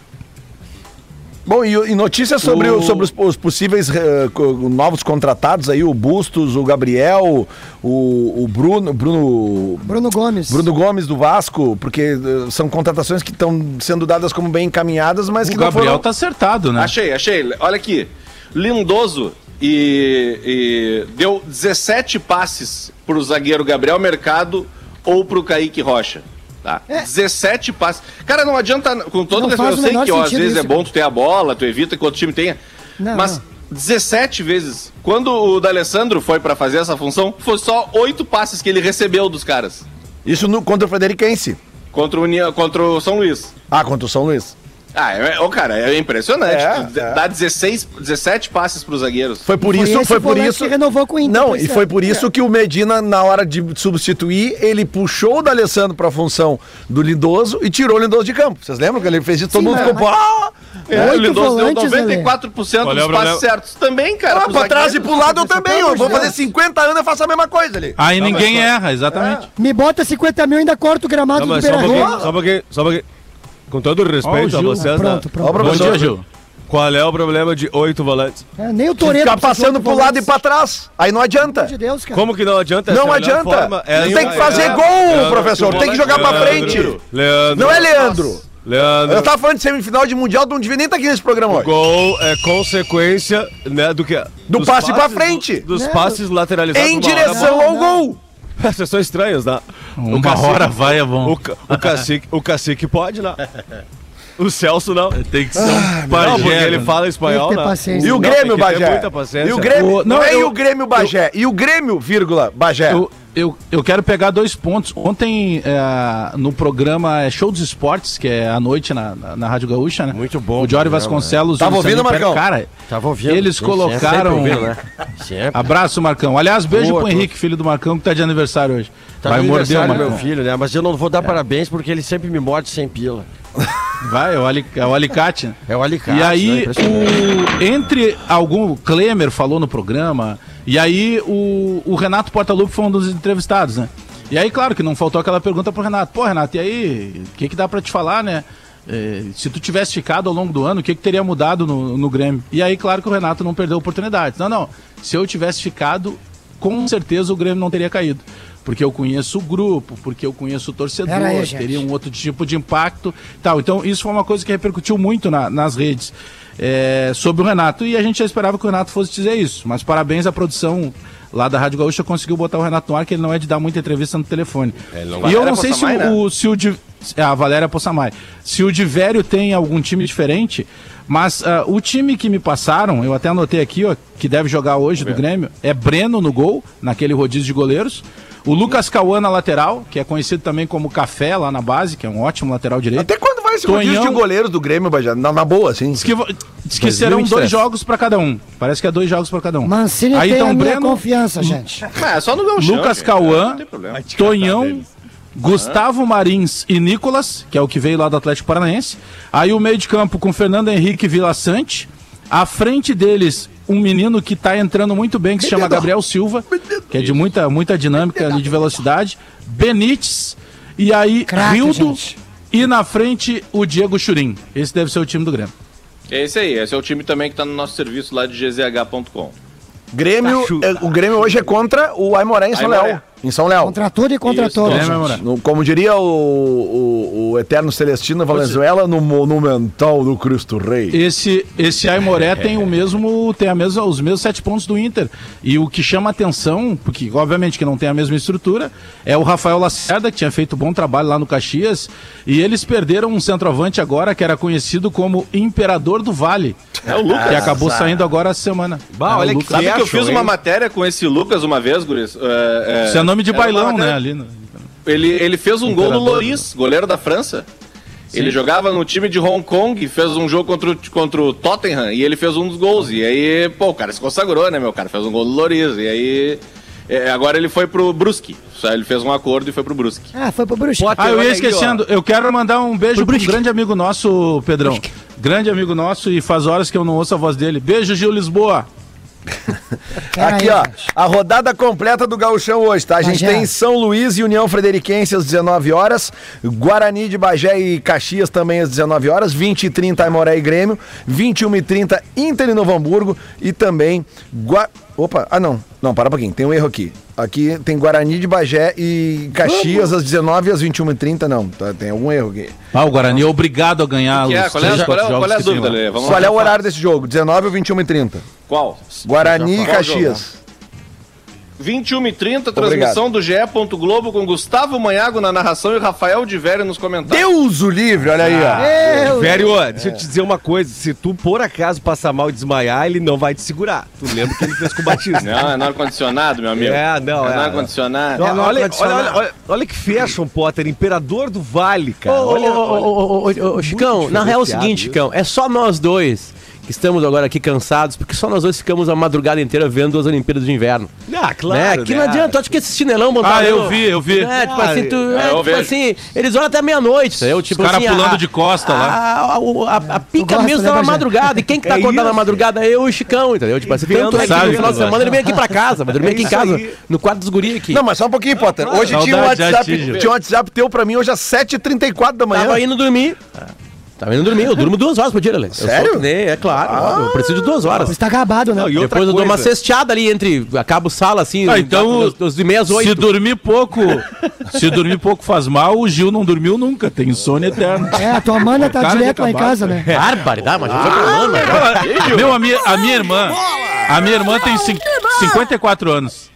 Bom, e, e notícias sobre, o- sobre os, os possíveis co- novos contratados aí, o Bustos, o Gabriel, o, o Bruno, Bruno, Bruno Gomes. Bruno Gomes do Vasco, porque eh, são contratações que estão sendo dadas como bem encaminhadas, mas que O não Gabriel foram... tá acertado, né? Achei, achei. Olha aqui. Lindoso e, e deu 17 passes pro zagueiro Gabriel Mercado ou pro Kaique Rocha. Tá? 17 passes. Cara, não adianta. Com todo Não respeito, eu o sei que ó, às vezes é isso, bom cara. tu ter a bola, tu evita que outro time tenha. Não, mas não. 17 vezes. Quando o D'Alessandro foi pra fazer essa função, foi só 8 passes que ele recebeu dos caras. Isso no, contra o Frederiquense. Contra o, União- contra o São Luís. Ah, contra o São Luís. Ah, é, ô, cara, é impressionante. É, é. Dá 16, 17 passes pros zagueiros. Foi por Foi isso, foi por isso. que renovou com o Inter Não, e foi ano. por isso que o Medina, na hora de substituir, ele puxou o D'Alessandro pra função do Lindoso e tirou o Lindoso de campo. Vocês lembram que ele fez isso? Todo Sim, mundo mas- ficou. "Ah!" É, o Lindoso deu volantes, Lelê. 94% Qual é dos o problema? passes certos. Também, cara. Ah, pra trás e zagueiros. pro lado eu também. Eu vou Deus. fazer 50 anos e faço a mesma coisa ali. Aí ninguém erra, exatamente. Me bota 50 mil e ainda corta o gramado Não, do mas só Beira pouquinho, Rio. só pouquinho, só pouquinho. Com todo respeito o a vocês, Pronto, né? pronto. Ó, Bom professor. dia, Gil. Qual é o problema de oito volantes? É, nem o Toreto. Ficar passando pro lado e pra trás. Aí não adianta. De Deus, cara. Como que não adianta? Não Essa é adianta. forma. Essa Tem que é- fazer é- gol, Leandro, professor. Tem que jogar pra Leandro, frente. Leandro. Não é Leandro. Leandro. Eu tava falando de semifinal de mundial, não devia nem estar aqui nesse programa hoje. Gol é consequência, né, do que? Do passe pra frente. do- dos Não. passes lateralizados. Em hora- direção Não, ao não. gol. Vocês são estranhos, né? Uma cacique- hora vai, é bom. O, o cacique, o cacique pode, né? O Celso não. Tem que ser um Não, porque ele né? fala espanhol, né? E o Não, Grêmio, ter Bagé? E o Grêmio, O- não, não, é eu- e o Grêmio, Bagé. E o Grêmio, vírgula, Bagé. Eu- eu, eu quero pegar dois pontos. Ontem, é, no programa é Show dos Esportes, que é à noite na, na, na Rádio Gaúcha, né? Muito bom O Jory Vasconcelos. Tava o Luciano ouvindo. Marcão? Cara, Tava ouvindo. eles colocaram. ouvindo, né? Abraço, Marcão. Aliás, beijo Boa, pro Henrique, filho do Marcão, que tá de aniversário hoje. Tá Vai morder o meu filho, né? Mas eu não vou dar parabéns porque ele sempre me morde sem pila. Vai, é o, é o alicate. né? É o alicate. E né? aí, Impressionante. o, entre algum. O Klemer falou no programa. E aí, o, o Renato Portaluppi foi um dos entrevistados, né? E aí, claro que não faltou aquela pergunta pro Renato: pô, Renato, e aí, o que, que dá pra te falar, né? É, se tu tivesse ficado ao longo do ano, o que, que teria mudado no, no Grêmio? E aí, claro que o Renato não perdeu a oportunidade. Não, não. Se eu tivesse ficado, com certeza o Grêmio não teria caído. Porque eu conheço o grupo, porque eu conheço o torcedor, aí, teria um outro tipo de impacto tal. Então, isso foi uma coisa que repercutiu muito na- nas redes é, sobre o Renato. E a gente já esperava que o Renato fosse dizer isso. Mas parabéns à produção lá da Rádio Gaúcha, conseguiu botar o Renato no ar, que ele não é de dar muita entrevista no telefone. É, e eu não sei se Possamay, o, se o Di- a Valéria Possamay. Se o Divério tem algum time diferente, mas ah, o time que me passaram, eu até anotei aqui, ó, que deve jogar hoje do Grêmio, é Breno no gol, naquele rodízio de goleiros. O Lucas Cauã na lateral, que é conhecido também como Café lá na base, que é um ótimo lateral direito. Até quando esse Tonhão- de goleiros do Grêmio, Bajá? Na, na boa, assim. Diz que, diz que serão 2023. dois jogos pra cada um. Parece que é dois jogos pra cada um. Mancini Aí tem então a minha Breno, confiança, gente. Ah, é só no Gauchão, Lucas gente. Cauã. Tonhão, Gustavo Marins e Nicolas, que é o que veio lá do Atlético Paranaense. Aí o meio de campo com Fernando Henrique e Vila Sante. À frente deles, um menino que tá entrando muito bem, que se chama Gabriel Silva, que é de muita, muita dinâmica ali de velocidade. Benítez. E aí, Craque, Rildo. gente. E na frente, o Diego Churim. Esse deve ser o time do Grêmio. É esse aí, esse é o time também que tá no nosso serviço lá de gzh.com. Grêmio, é, o Grêmio hoje é contra o Aimoré em São Aimoré. Em São Léo. Contra tudo e contra Isso, é, como diria o, o, o eterno Celestino Valenzuela, no Monumental do Cristo Rei. Esse, esse Aimoré tem o mesmo, tem a mesma, os mesmos sete pontos do Inter. E o que chama atenção, porque obviamente que não tem a mesma estrutura, é o Rafael Lacerda, que tinha feito bom trabalho lá no Caxias. E eles perderam um centroavante agora que era conhecido como Imperador do Vale. É o Lucas. Que acabou saindo agora essa semana. Bah, É olha que Lucas. Sabe que eu fiz hein? uma matéria com esse Lucas uma vez, Guris? É, é, Isso é nome de bailão, né? Ali no... Ele, ele fez um gol no Imperador, Loris, goleiro da França. Ele jogava no time de Hong Kong, fez um jogo contra o, contra o Tottenham e ele fez um dos gols. E aí, pô, o cara se consagrou, né, meu cara? Fez um gol no Loris. E aí, é, agora ele foi pro Brusque. Só ele fez um acordo e foi pro Brusque. Ah, foi pro Bruxo. Ah, eu ia aí, esquecendo. Eu quero mandar um beijo pro grande amigo nosso, Pedrão. Grande amigo nosso e faz horas que eu não ouço a voz dele. Beijo, Gil Lisboa. Aqui, ó, a rodada completa do Gauchão hoje, tá? A gente Bagé. tem São Luís e União Frederiquense às 19 horas, Guarani de Bagé e Caxias também às 19 horas, 20 e 30 Aimoré e Grêmio, 21 e 30 Inter e Novo Hamburgo e também Gua... Opa, ah não, não, para um pouquinho, tem um erro aqui. Aqui tem Guarani de Bagé e Caxias às 19 às 21h30, não. Tá, tem algum erro aqui. Ah, o Guarani é obrigado a ganhar que é? Qual, três, é, qual, qual é a dúvida, Qual é, é, é o horário desse jogo? 19 ou 21h30? Qual? Guarani e Caxias. Jogo? 21h30, transmissão do GE. Globo com Gustavo Manhago na narração e Rafael de Vério nos comentários. Deus o livre, olha aí, ó. Ah, Deus. Vério, deixa eu é. te dizer uma coisa. Se tu por acaso passar mal e desmaiar, ele não vai te segurar. Tu lembra que ele fez com o Batista. Não, é no ar-condicionado, meu amigo. É, não, é. É. É, é no ar-condicionado. É olha, olha, olha, olha, que fashion, Potter, imperador do vale, cara. Ô, ô, ô, ô, Chicão, na real é o seguinte, viu? Chicão, é só nós dois estamos agora aqui cansados, porque só nós dois ficamos a madrugada inteira vendo as Olimpíadas de Inverno. Ah, claro. né? Que né? não adianta, tu acha que esse chinelão montar. Ah, eu vi, eu vi. É, tipo Ah, assim, tu, é, é, tipo vejo. assim, eles olham até meia-noite, entendeu? Tipo cara assim, pulando a- de costa a, lá. A, a, a pica gosta, mesmo né, tá na madrugada. E quem que tá É acordado na madrugada? Eu e o Chicão, entendeu? Tipo assim, tanto é que no final de semana ele vem aqui pra casa, vai dormir É aqui em casa, aí. no quarto dos guri aqui. Não, mas só um pouquinho, Potter. Hoje tinha um WhatsApp, tinha um WhatsApp teu pra mim hoje às 7h34 da manhã. Tava indo dormir. Tava indo dormir, eu durmo duas horas por dia. Eu Sério? sou nem- é claro, Ah. eu preciso de duas horas. Você tá acabado, né? Não, e Depois eu dou uma cesteada ali entre. Acabo sala assim, Ah, então, dos, de meia às Se oito. dormir pouco, se dormir pouco faz mal, o Gil não dormiu nunca, tem insônia eterna. É, a tua mana tá direto lá em casa, né? Barbaridade, mas pra mano. Meu, a minha, a minha irmã, a minha irmã tem cin- 54 anos.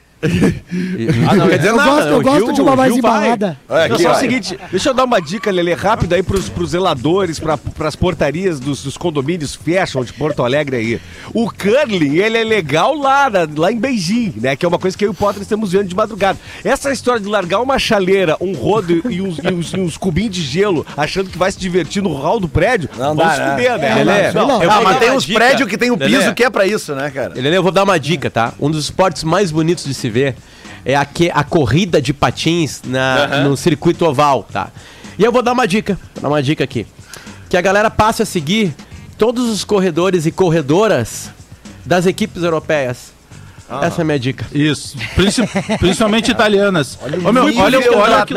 Ah, não, quer dizer Eu nada, gosto, né? eu gosto Gil- de uma mais embalada. Não, aqui, o seguinte, deixa eu dar uma dica, Lele, rápida aí pros, pros zeladores, pra, pras portarias dos, dos condomínios fashion de Porto Alegre aí. O curling, ele é legal lá, na- lá em Beijing, né? Que é uma coisa que eu e o Potter estamos vendo de madrugada. Essa história de largar uma chaleira, um rodo e uns, e uns- e uns cubinhos de gelo, achando que vai se divertir no hall do prédio, Não vão dá, né? fuder, né? É, Lelê? não, não. vou mas tem uns prédios que tem o piso Lelê. que é pra isso, né, cara? Lelê, eu vou dar uma dica, tá? Um dos esportes mais bonitos de se ver é a, que, a corrida de patins na, no circuito oval, tá? E eu vou dar uma dica, vou dar uma dica aqui. Que a galera passe a seguir todos os corredores e corredoras das equipes europeias. Essa é a minha dica. Isso. Princi- principalmente italianas. Ô, meu, nível olha, olha da que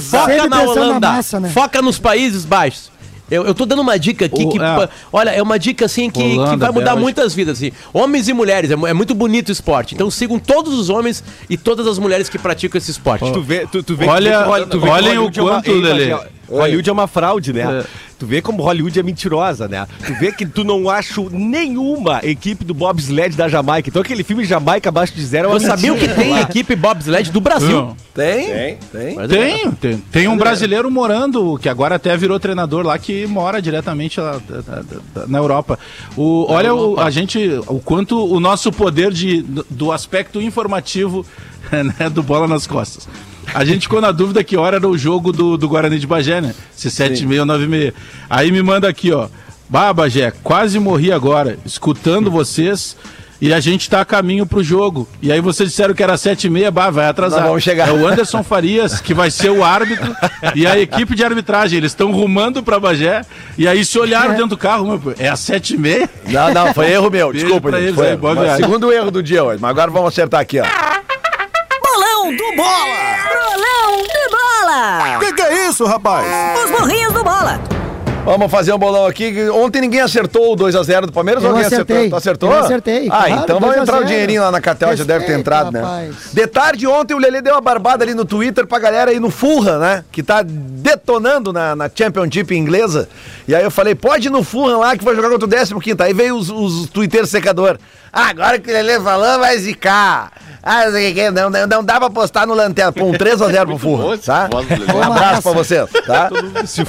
Sempre na pensando na Holanda, massa, né? foca nos Países Baixos. Eu, eu tô dando uma dica aqui O- que, é. olha, é uma dica assim que, que Holanda, vai mudar Bélgica. muitas vidas, assim. Homens e mulheres, é, é muito bonito o esporte. Então sigam todos os homens e todas as mulheres que praticam esse esporte. Tu vê, tu, tu vê, Olha- que Holly- tu vê que olhem o é quanto. Bagé, Hollywood é uma fraude, né? É. Tu vê como Hollywood é mentirosa, né? Tu vê que tu não acha nenhuma equipe do bobsled da Jamaica. Então aquele filme Jamaica abaixo de zero é uma sabiam que tem equipe bobsled do Brasil? Não. Tem? Tem. Tem. É. Tem, tem, tem um brasileiro morando, que agora até virou treinador lá, que mora diretamente lá, da- da- da- na Europa. O, olha o, a gente, o quanto o nosso poder de, do- do aspecto informativo né, do Bola nas Costas. A gente ficou na dúvida que hora era o jogo do, do Guarani de Bagé, né? Se 7 e meia ou 9 e meia. Aí me manda aqui, ó. Bah, Bagé, quase morri agora, escutando vocês... E a gente tá a caminho pro jogo. E aí vocês disseram que era sete e meia, bah, vai atrasar. Vamos chegar. É o Anderson Farias, que vai ser o árbitro, e a equipe de arbitragem. Eles estão rumando pra Bagé, e aí se olharam dentro do carro, meu, é às sete e meia? Não, não, foi erro meu, desculpa, gente. eles Foi aí, erro. boa Mas segundo erro do dia hoje, mas agora vamos acertar aqui, ó. Bolão do Bola! Bolão do Bola! Que que é isso, rapaz? Os burrinhos do Bola! Vamos fazer um bolão aqui. Ontem ninguém acertou o 2x0 do Palmeiras Eu ou alguém acertei. acertou? Tu acertou? Eu acertei, Ah, claro, então vai 2 a entrar o 0. dinheirinho lá na Catel, já deve ter entrado, né? rapaz. De tarde ontem o Lelê deu uma barbada ali no Twitter pra galera aí no Fulham, né? Que tá detonando na, na Championship inglesa. E aí eu falei, pode ir no Fulham lá que vai jogar contra o 15 Aí veio os, os twitteiros secador. Ah, agora que o Lelê falou, vai zicar. Ah, não sei o que, não, não, não dá pra postar no Lanterna. Pô, um 3x0 pro Fulham, tá? Um abraço pra vocês, tá?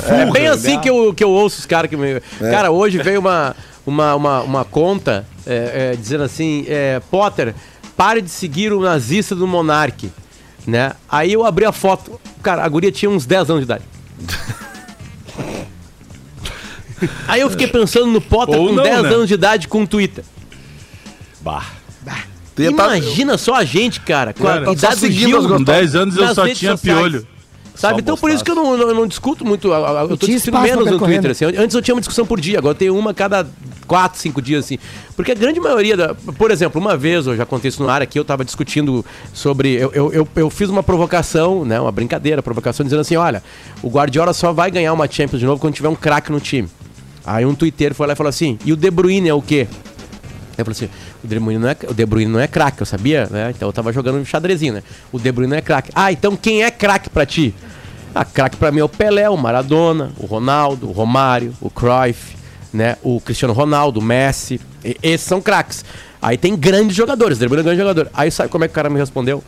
É bem assim que eu, que eu ouço os caras que me. Cara, hoje veio uma, uma, uma, uma conta é, é, dizendo assim: é, Potter, pare de seguir o nazista do Monark. Né? Aí eu abri a foto. Cara, a guria tinha uns 10 anos de idade. Aí eu fiquei pensando no Potter Ou com não, 10 né? anos de idade com Twitter. Bah. Tá- Imagina só a gente, cara, com Cara, a só idade do Gil. Com 10 anos eu só tinha sociais. piolho. Sabe? Então por isso que eu não, não, não discuto muito. Eu, eu tô discutindo menos no Twitter. Assim. Antes eu tinha uma discussão por dia, agora eu tenho uma a cada 4, 5 dias, assim. Porque a grande maioria da. Por exemplo, uma vez, eu já contei isso no ar aqui, eu tava discutindo sobre. Eu, eu, eu, eu fiz uma provocação, né? Uma brincadeira, provocação, dizendo assim: olha, o Guardiola só vai ganhar uma Champions de novo quando tiver um craque no time. Aí um Twitter foi lá e falou assim: e o De Bruyne é o quê? Eu falei assim, o De Bruyne não é, o De Bruyne não é craque, eu sabia, né? Então eu tava jogando um xadrezinho, né? O De Bruyne não é craque. Ah, então quem é craque pra ti? Ah, craque pra mim é o Pelé, o Maradona, o Ronaldo, o Romário, o Cruyff, né? O Cristiano Ronaldo, o Messi. E- esses são craques. Aí tem grandes jogadores, o De Bruyne é grande jogador. Aí sabe como é que o cara me respondeu?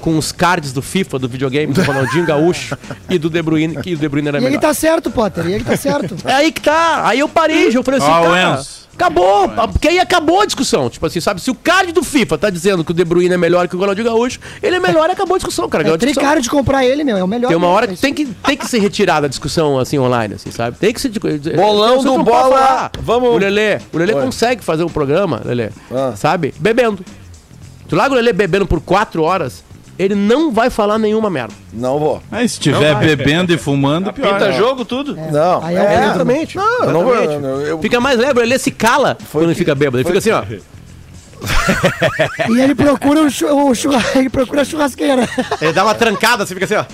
Com os cards do FIFA, do videogame, do Ronaldinho Gaúcho e do De Bruyne, que o De Bruyne era E ele melhor. tá certo, Potter. E ele tá certo. É aí que tá. Aí eu parei, eu falei assim, Ó, o cara, Enzo. Acabou. Porque aí acabou a discussão. Tipo assim, sabe? Se o card do FIFA tá dizendo que o De Bruyne é melhor que o Ronaldinho Gaúcho, ele é melhor e acabou a discussão, cara. É a discussão. tricaro de comprar ele, meu. É o melhor. Tem uma hora que tem que, tem que ser retirada a discussão assim online, assim, sabe? Tem que ser. Bolão do Bola, vamos- O Lelê, o Lelê Oi. consegue fazer um programa, Lelê, Ah. sabe? Bebendo. Tu larga o Lelê bebendo por quatro horas, ele não vai falar nenhuma merda. Não vou. Mas se tiver bebendo e fumando, pior. Pinta né? jogo, tudo. Não. Aí é Pedro. Exatamente. Não, eu não vou. Exatamente. eu- eu- Fica mais leve, Lelê se cala quando ele que- fica bêbado. Ele foi fica assim, ó. E ele procura o, chu- o churra- ele procura a churrasqueira. Ele dá uma trancada, você fica assim, ó.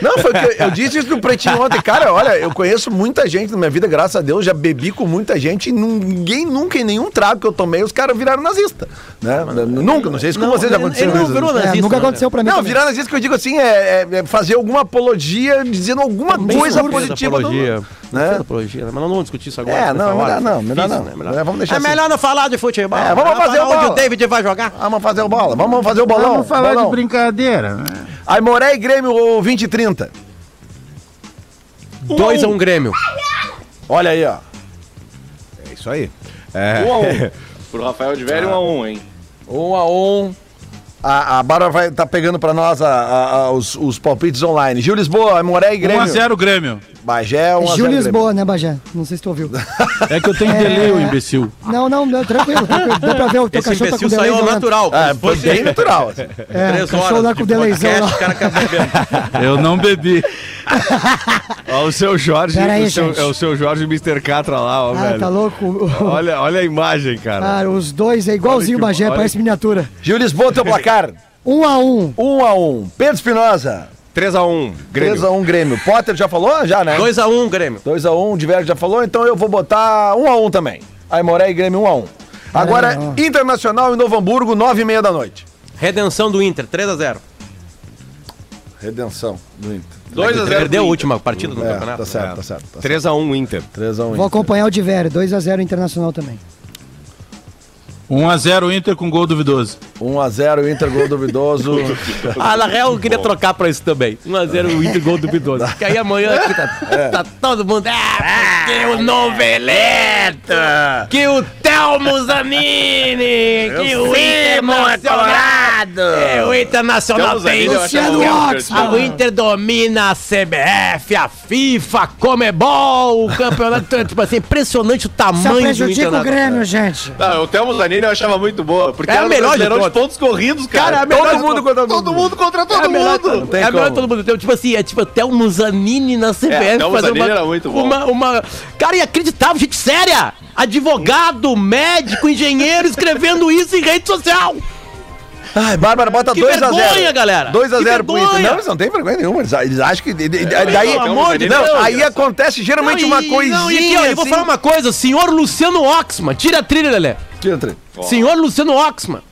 Não, foi que eu, eu disse isso no Pretinho ontem. Cara, olha, eu conheço muita gente na minha vida, graças a Deus, já bebi com muita gente e ninguém nunca, em nenhum trago que eu tomei, os caras viraram nazista. Né? nunca, não sei se com vocês já aconteceu ele isso. virou É, nazista, nunca né? aconteceu pra mim. Não, também. virar nazista que eu digo assim é, é- é fazer alguma apologia dizendo alguma coisa Fez positiva. do- apologia. né? Fez apologia, mas não vamos discutir isso agora. É, não, hora. melhor não, melhor não. né? Melhor- É, vamos deixar É assim. melhor não falar de futebol. É, vamos fazer o onde bola. o David vai jogar. Vamos fazer o bola, vamos fazer o bolão. Vamos falar bolão. de brincadeira. né? Aí Moré e Grêmio ou 20 e 30. 2 a 1 um Grêmio. Olha aí, ó. É isso aí. É. Um a um. Pro Rafael de Velho, um a um, hein? Um a um. A, a Bárbara vai tá pegando pra nós a- a- a- os, os palpites online. Gil Lisboa, Moré e Grêmio. 1x0 Grêmio. Bagé, 1 a 0 Gil. Lisboa, né, Bagé? Não sei se tu ouviu. É que eu tenho delay, o imbecil. Não, não, não, tranquilo, tranquilo. Deu pra ver o teu Esse cachorro tá com delay. saiu lá. natural. Ah, se foi bem natural. assim. É, três cachorro horas lá com de delayzão podcast, lá. o cara quer beber. Eu não bebi. Ó, o seu Jorge, aí, o seu- é o seu Jorge Mr. Catra lá, ó, Ah, velho. tá louco? Olha, olha a imagem, cara. Cara, os dois é igualzinho o Olha que- Bagé, olha parece miniatura. Gil Lisboa, teu placar. Um a um. 1 a 1 Pedro Espinosa, 3x1, Grêmio. 3 a 1 Grêmio. Potter já falou? Já, né? 2 a 1 um, Grêmio. 2 a 1 Diverso já falou, então eu vou botar 1 a 1 também. Aí Moré e Grêmio 1 a 1 Agora, Não. Internacional em Novo Hamburgo, 9 e meia da noite. Redenção do Inter, 3 a 0 Redenção do Inter. 2 a 0 Perdeu a última partida do É, campeonato. tá certo, tá certo. Tá certo. 3x1 Inter. 3 a 1 Vou Inter. acompanhar o Diver, 2x0 Internacional também. 1x0 Inter com gol duvidoso. 1 a 0 Inter, gol duvidoso. Ah, na real, eu queria trocar pra isso também. 1x0 o Inter gol duvidoso. Porque aí amanhã aqui tá, tá todo mundo. Ah, porque o Noveleta! Que o Telmo Zanini! Que o Internacional! É, o Internacional Telmo tem. Luciano que o Ah, Inter domina a CBF, a FIFA, a Comebol, o campeonato. tipo assim, impressionante o Só tamanho do prejudica o. Grêmio, gente. Não, o Thelmo Zanini eu achava muito boa, porque É a era o melhor de de, pontos corridos, cara. Cara, é a melhor Todo de mundo contra todo todo mundo contra todo é a melhor, mundo. é a melhor de todo mundo. Então, tipo assim, é tipo até o Musanini na CBF É, até o fazer uma, era muito bom. uma, uma. Cara, inacreditável, gente séria! Advogado, médico, engenheiro escrevendo isso em rede social! Ai, Bárbara, bota Que 2 a 0 vergonha, galera! 2 a Que 0 pro Inter. Não, eles não têm vergonha nenhuma. Eles, eles acham que. de- de- daí, pelo amor de não, Deus, aí acontece geralmente Não, uma e- coisinha. Não, e aqui, ó, eu vou assim. falar uma coisa, senhor Luciano Oxman, tira a trilha, Lelé. Senhor Luciano Oxman,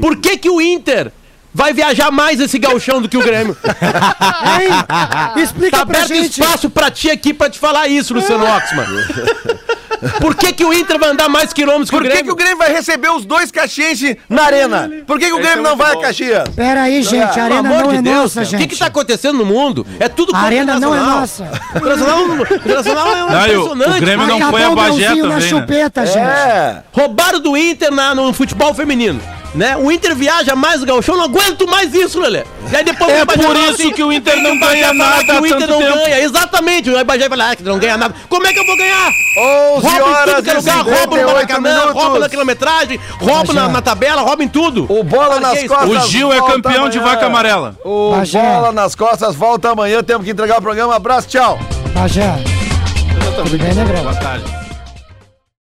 por que que o Inter vai viajar mais esse gauchão do que o Grêmio? Hein? Explica Tá pra aberto gente. espaço pra ti aqui pra te falar isso, Luciano Oxman. Por que que o Inter vai andar mais quilômetros que Por o que, Grêmio? que o Grêmio vai receber os dois caxienses na arena? Por que, que o Grêmio é não vai a. Caxias? Pera aí, gente, a arena amor não de é Deus, nossa, cara. O gente. que que tá acontecendo no mundo? É tudo A arena não é nossa. Internacional, internacional é um Não, o- impressionante. o Grêmio não Acabou foi a o Bagé Belzinho na também, né? chupeta, gente. É. Roubaram do Inter na, no futebol feminino. Né? O Inter viaja mais o gauchão, não aguento mais isso, Lelê. E aí depois É por isso que o Inter não o ganha nada que o Inter tanto não tempo. ganha. Exatamente. O Bagé fala ah, que não ganha nada. Como é que eu vou ganhar? 11 Rouba em horas tudo que é lugar, rouba no 58 Maracanã, rouba na quilometragem, rouba na, na tabela, rouba em tudo. O Bola nas é costas. O Gil é campeão de vaca amarela. O Bagé. Bola nas costas volta amanhã. Temos que entregar o programa. Abraço, tchau. Bagé. Tudo bem, né? Boa tarde.